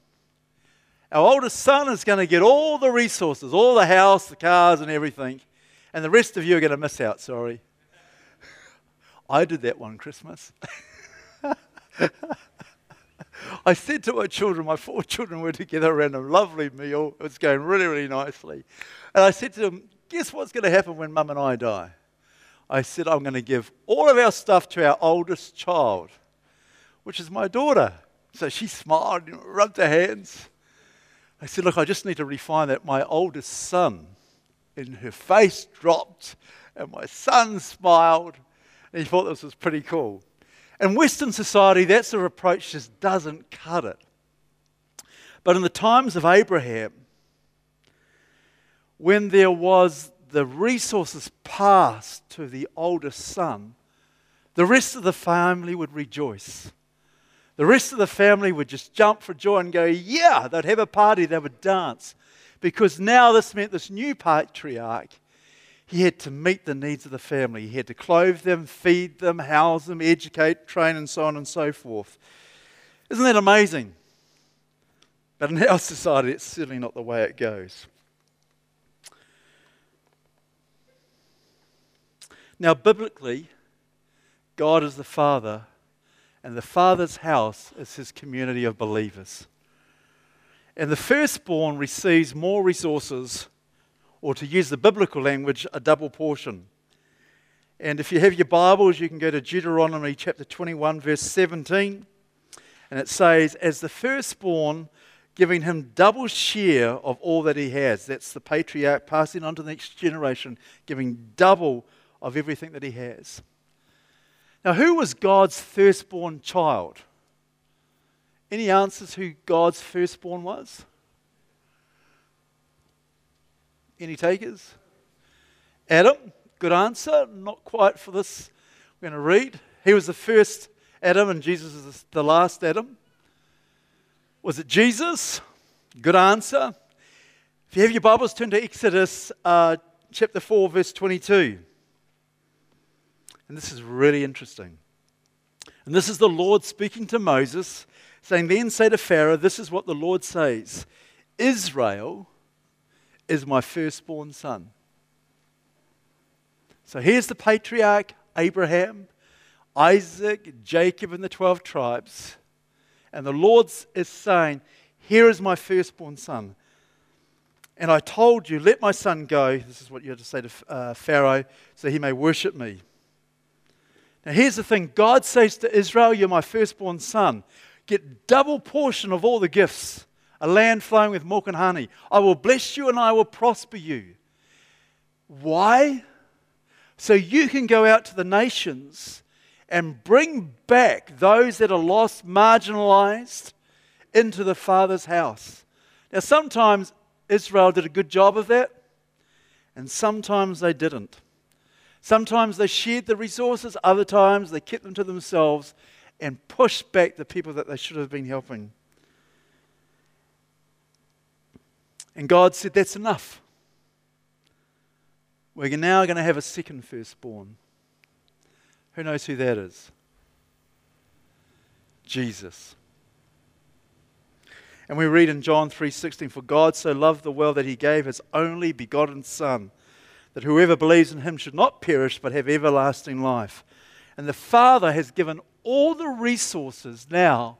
[SPEAKER 7] our oldest son is going to get all the resources, all the house, the cars, and everything, and the rest of you are going to miss out, sorry. I did that one Christmas. I said to my children, my four children were together around a lovely meal. It was going really, really nicely. And I said to them, Guess what's going to happen when mum and I die? I said, I'm going to give all of our stuff to our oldest child, which is my daughter. So she smiled, and rubbed her hands. I said, Look, I just need to refine that. My oldest son, and her face dropped, and my son smiled, and he thought this was pretty cool. In Western society, that sort of approach just doesn't cut it. But in the times of Abraham, when there was the resources passed to the oldest son, the rest of the family would rejoice. The rest of the family would just jump for joy and go, Yeah, they'd have a party, they would dance. Because now this meant this new patriarch, he had to meet the needs of the family. He had to clothe them, feed them, house them, educate, train, and so on and so forth. Isn't that amazing? But in our society, it's certainly not the way it goes. Now, biblically, God is the Father, and the Father's house is his community of believers. And the firstborn receives more resources, or to use the biblical language, a double portion. And if you have your Bibles, you can go to Deuteronomy chapter 21, verse 17. And it says, As the firstborn, giving him double share of all that he has. That's the patriarch passing on to the next generation, giving double of everything that he has. Now, who was God's firstborn child? Any answers who God's firstborn was? Any takers? Adam, good answer. Not quite for this. We're going to read. He was the first Adam, and Jesus is the last Adam. Was it Jesus? Good answer. If you have your Bibles, turn to Exodus uh, chapter 4, verse 22. And this is really interesting. And this is the Lord speaking to Moses, saying, Then say to Pharaoh, This is what the Lord says Israel is my firstborn son. So here's the patriarch Abraham, Isaac, Jacob, and the 12 tribes. And the Lord is saying, Here is my firstborn son. And I told you, let my son go. This is what you had to say to uh, Pharaoh, so he may worship me. Now, here's the thing God says to Israel, You're my firstborn son. Get double portion of all the gifts, a land flowing with milk and honey. I will bless you and I will prosper you. Why? So you can go out to the nations and bring back those that are lost, marginalized, into the Father's house. Now, sometimes Israel did a good job of that, and sometimes they didn't. Sometimes they shared the resources, other times they kept them to themselves and pushed back the people that they should have been helping. And God said, That's enough. We're now going to have a second firstborn. Who knows who that is? Jesus. And we read in John 3:16 for God so loved the world that he gave his only begotten son that whoever believes in him should not perish but have everlasting life. And the Father has given all the resources now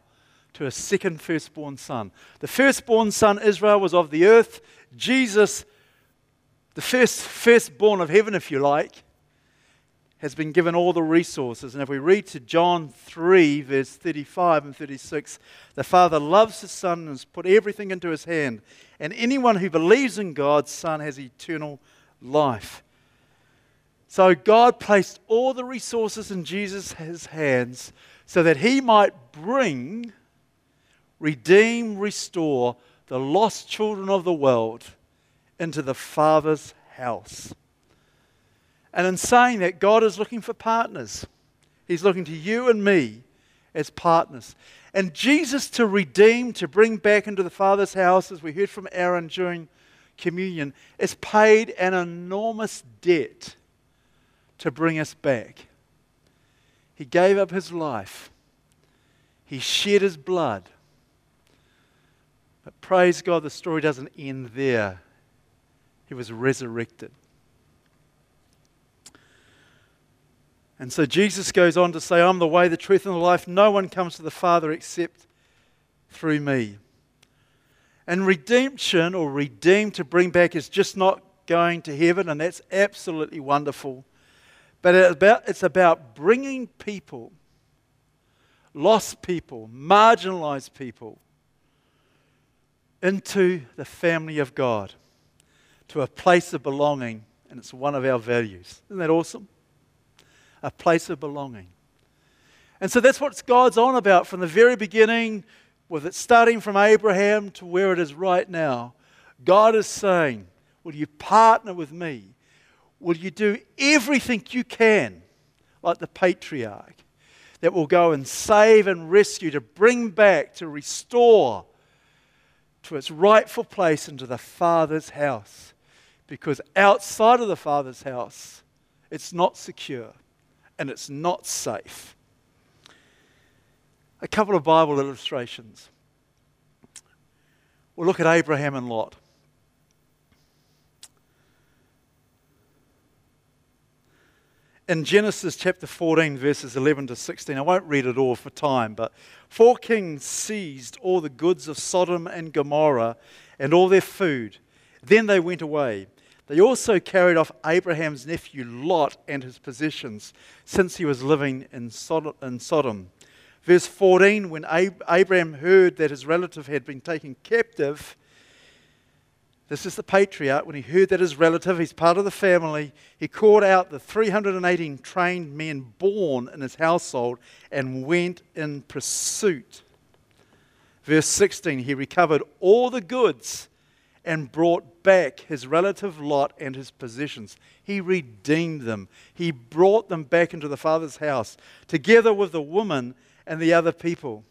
[SPEAKER 7] to a second firstborn son. The firstborn son, Israel, was of the earth. Jesus, the first firstborn of heaven, if you like, has been given all the resources. And if we read to John 3, verse 35 and 36, the Father loves his Son and has put everything into his hand. And anyone who believes in God's Son has eternal life. So God placed all the resources in Jesus' hands so that he might bring, redeem, restore the lost children of the world into the Father's house. And in saying that, God is looking for partners. He's looking to you and me as partners. And Jesus to redeem, to bring back into the Father's house, as we heard from Aaron during communion, is paid an enormous debt to bring us back. He gave up his life, he shed his blood. But praise God, the story doesn't end there. He was resurrected. And so Jesus goes on to say, I'm the way, the truth, and the life. No one comes to the Father except through me. And redemption or redeem to bring back is just not going to heaven, and that's absolutely wonderful. But it's about, it's about bringing people, lost people, marginalized people, into the family of God, to a place of belonging, and it's one of our values. Isn't that awesome? A place of belonging. And so that's what God's on about from the very beginning, with it starting from Abraham to where it is right now. God is saying, Will you partner with me? Will you do everything you can, like the patriarch, that will go and save and rescue, to bring back, to restore to its rightful place into the Father's house? Because outside of the Father's house, it's not secure and it's not safe. A couple of Bible illustrations. We'll look at Abraham and Lot. In Genesis chapter 14, verses 11 to 16, I won't read it all for time, but four kings seized all the goods of Sodom and Gomorrah and all their food. Then they went away. They also carried off Abraham's nephew Lot and his possessions, since he was living in Sodom. Verse 14 When Abraham heard that his relative had been taken captive, this is the patriarch. When he heard that his relative, he's part of the family, he called out the 318 trained men born in his household and went in pursuit. Verse 16 He recovered all the goods and brought back his relative Lot and his possessions. He redeemed them. He brought them back into the father's house, together with the woman and the other people.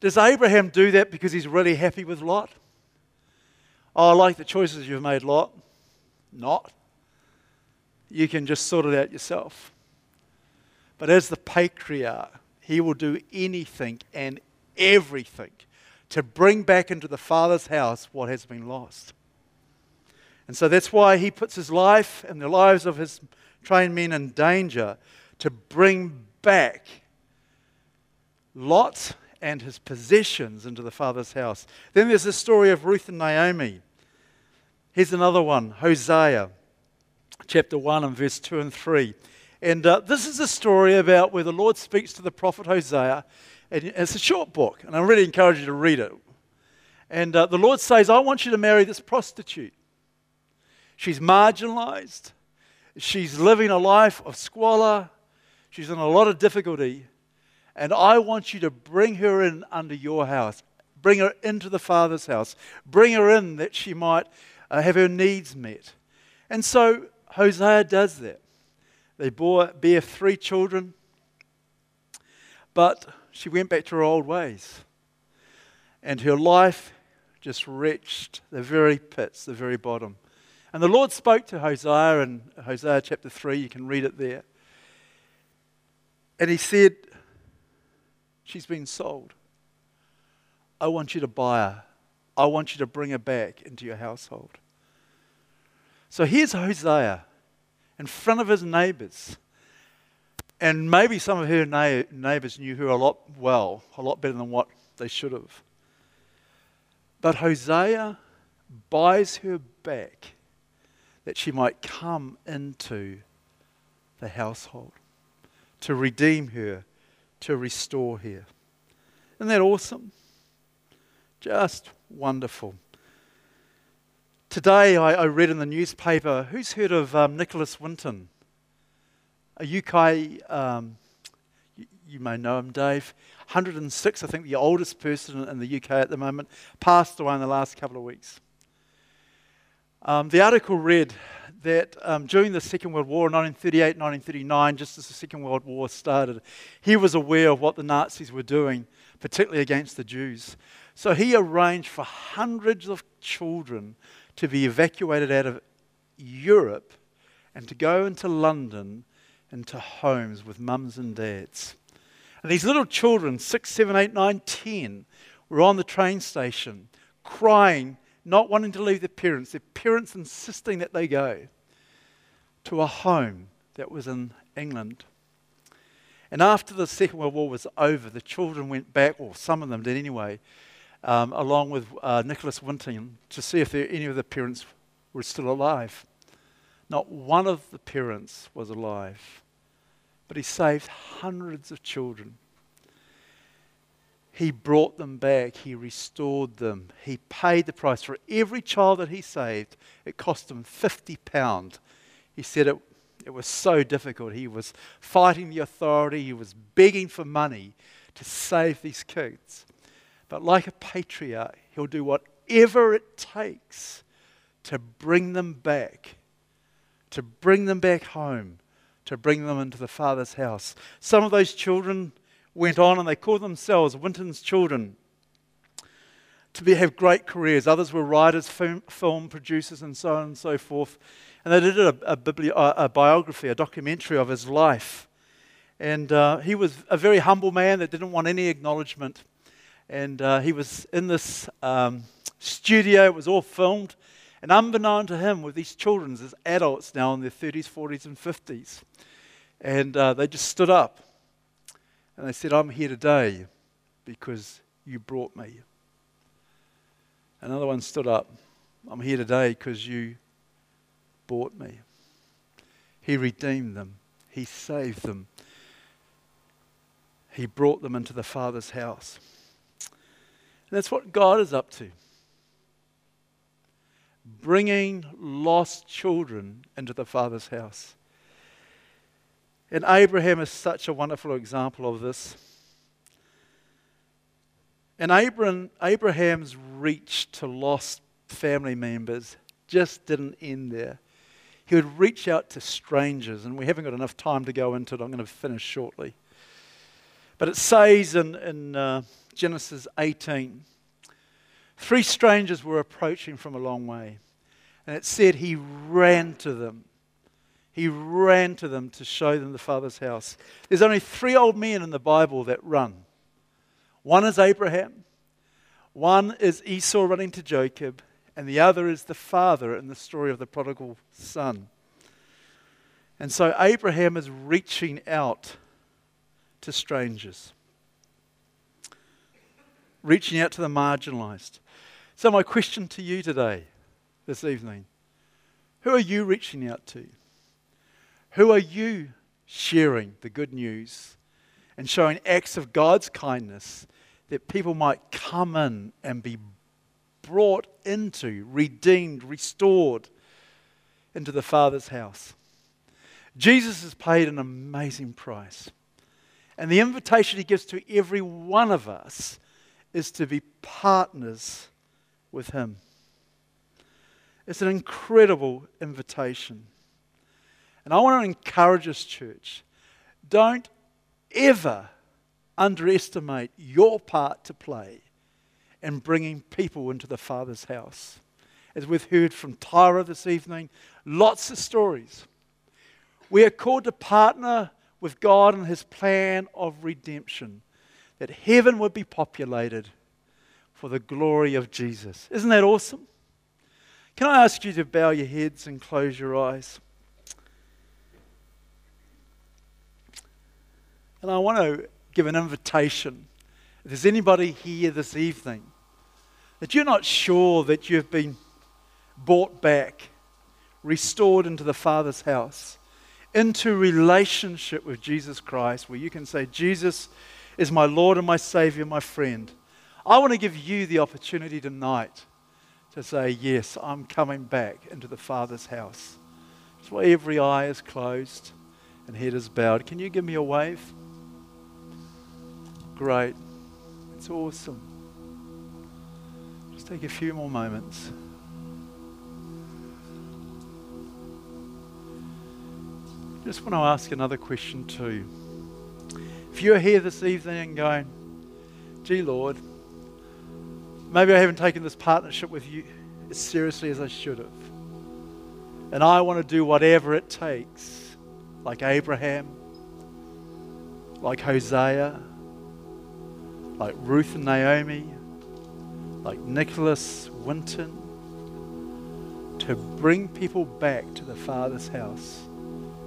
[SPEAKER 7] Does Abraham do that because he's really happy with Lot? Oh, I like the choices you've made, Lot. Not. You can just sort it out yourself. But as the patriarch, he will do anything and everything to bring back into the Father's house what has been lost. And so that's why he puts his life and the lives of his trained men in danger to bring back Lot and his possessions into the father's house. Then there's the story of Ruth and Naomi. Here's another one Hosea, chapter 1 and verse 2 and 3. And uh, this is a story about where the Lord speaks to the prophet Hosea. And it's a short book, and I really encourage you to read it. And uh, the Lord says, I want you to marry this prostitute. She's marginalized, she's living a life of squalor, she's in a lot of difficulty. And I want you to bring her in under your house. Bring her into the Father's house. Bring her in that she might uh, have her needs met. And so Hosea does that. They bore, bear three children, but she went back to her old ways. And her life just reached the very pits, the very bottom. And the Lord spoke to Hosea in Hosea chapter 3. You can read it there. And he said, She's been sold. I want you to buy her. I want you to bring her back into your household. So here's Hosea in front of his neighbors. And maybe some of her neighbors knew her a lot well, a lot better than what they should have. But Hosea buys her back that she might come into the household to redeem her to restore here. Isn't that awesome? Just wonderful. Today I, I read in the newspaper who's heard of um, Nicholas Winton? A UK, um, you, you may know him, Dave. 106, I think the oldest person in the UK at the moment, passed away in the last couple of weeks. Um, the article read that um, during the Second World War, 1938 1939, just as the Second World War started, he was aware of what the Nazis were doing, particularly against the Jews. So he arranged for hundreds of children to be evacuated out of Europe and to go into London into homes with mums and dads. And these little children, six, seven, eight, nine, ten, were on the train station crying not wanting to leave their parents, their parents insisting that they go to a home that was in England. And after the Second World War was over, the children went back, or some of them did anyway, um, along with uh, Nicholas Winton to see if there, any of the parents were still alive. Not one of the parents was alive, but he saved hundreds of children. He brought them back. He restored them. He paid the price. For every child that he saved, it cost him 50 pounds. He said it, it was so difficult. He was fighting the authority, he was begging for money to save these kids. But like a patriarch, he'll do whatever it takes to bring them back, to bring them back home, to bring them into the Father's house. Some of those children went on and they called themselves Winton's children to be, have great careers. Others were writers, film, film producers, and so on and so forth. And they did a, a, bibli- a, biography, a documentary of his life. And uh, he was a very humble man that didn't want any acknowledgement. And uh, he was in this um, studio, it was all filmed. And unbeknown to him, with these children as adults now in their 30s, 40s, and 50s. And uh, they just stood up and they said, I'm here today because you brought me. Another one stood up, I'm here today because you bought me. He redeemed them, He saved them, He brought them into the Father's house. And that's what God is up to bringing lost children into the Father's house. And Abraham is such a wonderful example of this. And Abraham, Abraham's reach to lost family members just didn't end there. He would reach out to strangers, and we haven't got enough time to go into it. I'm going to finish shortly. But it says in, in uh, Genesis 18 three strangers were approaching from a long way, and it said he ran to them he ran to them to show them the Father's house. There's only three old men in the Bible that run one is Abraham, one is Esau running to Jacob, and the other is the father in the story of the prodigal son. And so Abraham is reaching out to strangers, reaching out to the marginalized. So, my question to you today, this evening who are you reaching out to? Who are you sharing the good news and showing acts of God's kindness that people might come in and be brought into, redeemed, restored into the Father's house? Jesus has paid an amazing price. And the invitation he gives to every one of us is to be partners with him. It's an incredible invitation. And I want to encourage us, church, don't ever underestimate your part to play in bringing people into the Father's house. As we've heard from Tyra this evening, lots of stories. We are called to partner with God in His plan of redemption, that heaven would be populated for the glory of Jesus. Isn't that awesome? Can I ask you to bow your heads and close your eyes? And I want to give an invitation. If there's anybody here this evening that you're not sure that you've been bought back, restored into the Father's house, into relationship with Jesus Christ, where you can say, Jesus is my Lord and my Savior, my friend. I want to give you the opportunity tonight to say, Yes, I'm coming back into the Father's house. Just why every eye is closed and head is bowed, can you give me a wave? Great. It's awesome. Just take a few more moments. Just want to ask another question too. If you're here this evening and going, gee, Lord, maybe I haven't taken this partnership with you as seriously as I should have. And I want to do whatever it takes, like Abraham, like Hosea, like Ruth and Naomi, like Nicholas Winton, to bring people back to the Father's house.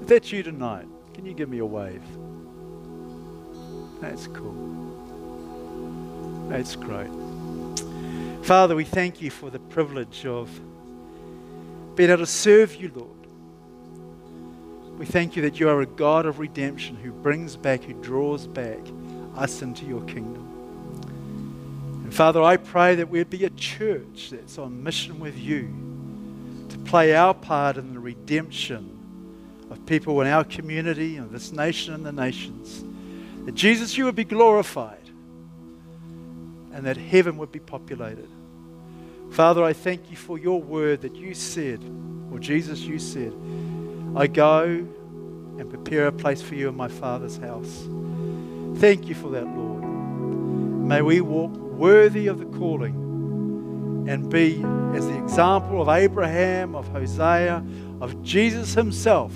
[SPEAKER 7] If that's you tonight, can you give me a wave? That's cool. That's great. Father, we thank you for the privilege of being able to serve you, Lord. We thank you that you are a God of redemption who brings back, who draws back us into your kingdom. And Father, I pray that we'd be a church that's on mission with you to play our part in the redemption of people in our community, of this nation and the nations. That Jesus, you would be glorified and that heaven would be populated. Father, I thank you for your word that you said, or Jesus, you said, I go and prepare a place for you in my Father's house. Thank you for that, Lord. May we walk worthy of the calling and be as the example of Abraham, of Hosea, of Jesus himself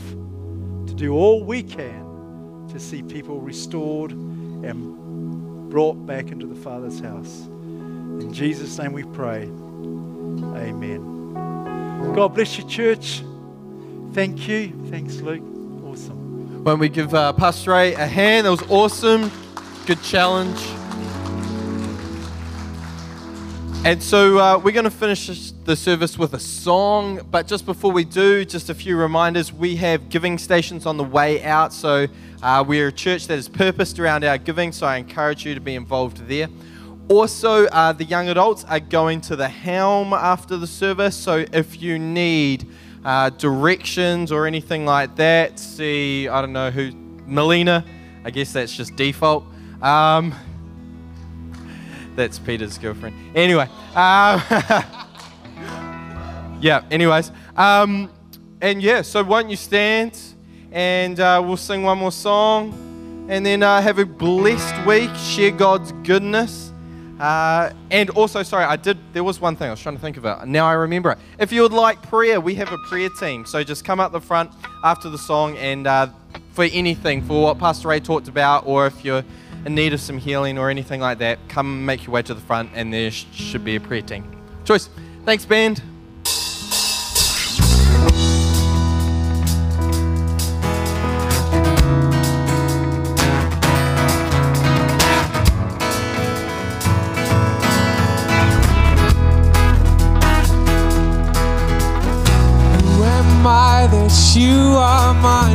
[SPEAKER 7] to do all we can to see people restored and brought back into the Father's house. In Jesus' name we pray. Amen. God bless you, church. Thank you. Thanks, Luke. Awesome.
[SPEAKER 3] When we give uh, Pastor Ray a hand, that was awesome. Good challenge. And so uh, we're going to finish the service with a song. But just before we do, just a few reminders. We have giving stations on the way out. So uh, we're a church that is purposed around our giving. So I encourage you to be involved there. Also, uh, the young adults are going to the Helm after the service. So if you need uh, directions or anything like that, see, I don't know who, Melina, I guess that's just default. Um, that's Peter's girlfriend. Anyway, um, yeah, anyways. Um, and yeah, so won't you stand and uh, we'll sing one more song and then uh, have a blessed week, share God's goodness. Uh, and also, sorry, I did. There was one thing I was trying to think of it. Now I remember it. If you would like prayer, we have a prayer team. So just come up the front after the song and uh, for anything, for what Pastor Ray talked about, or if you're in need of some healing or anything like that, come make your way to the front and there should be a prayer team. Choice. Thanks, band. you are mine.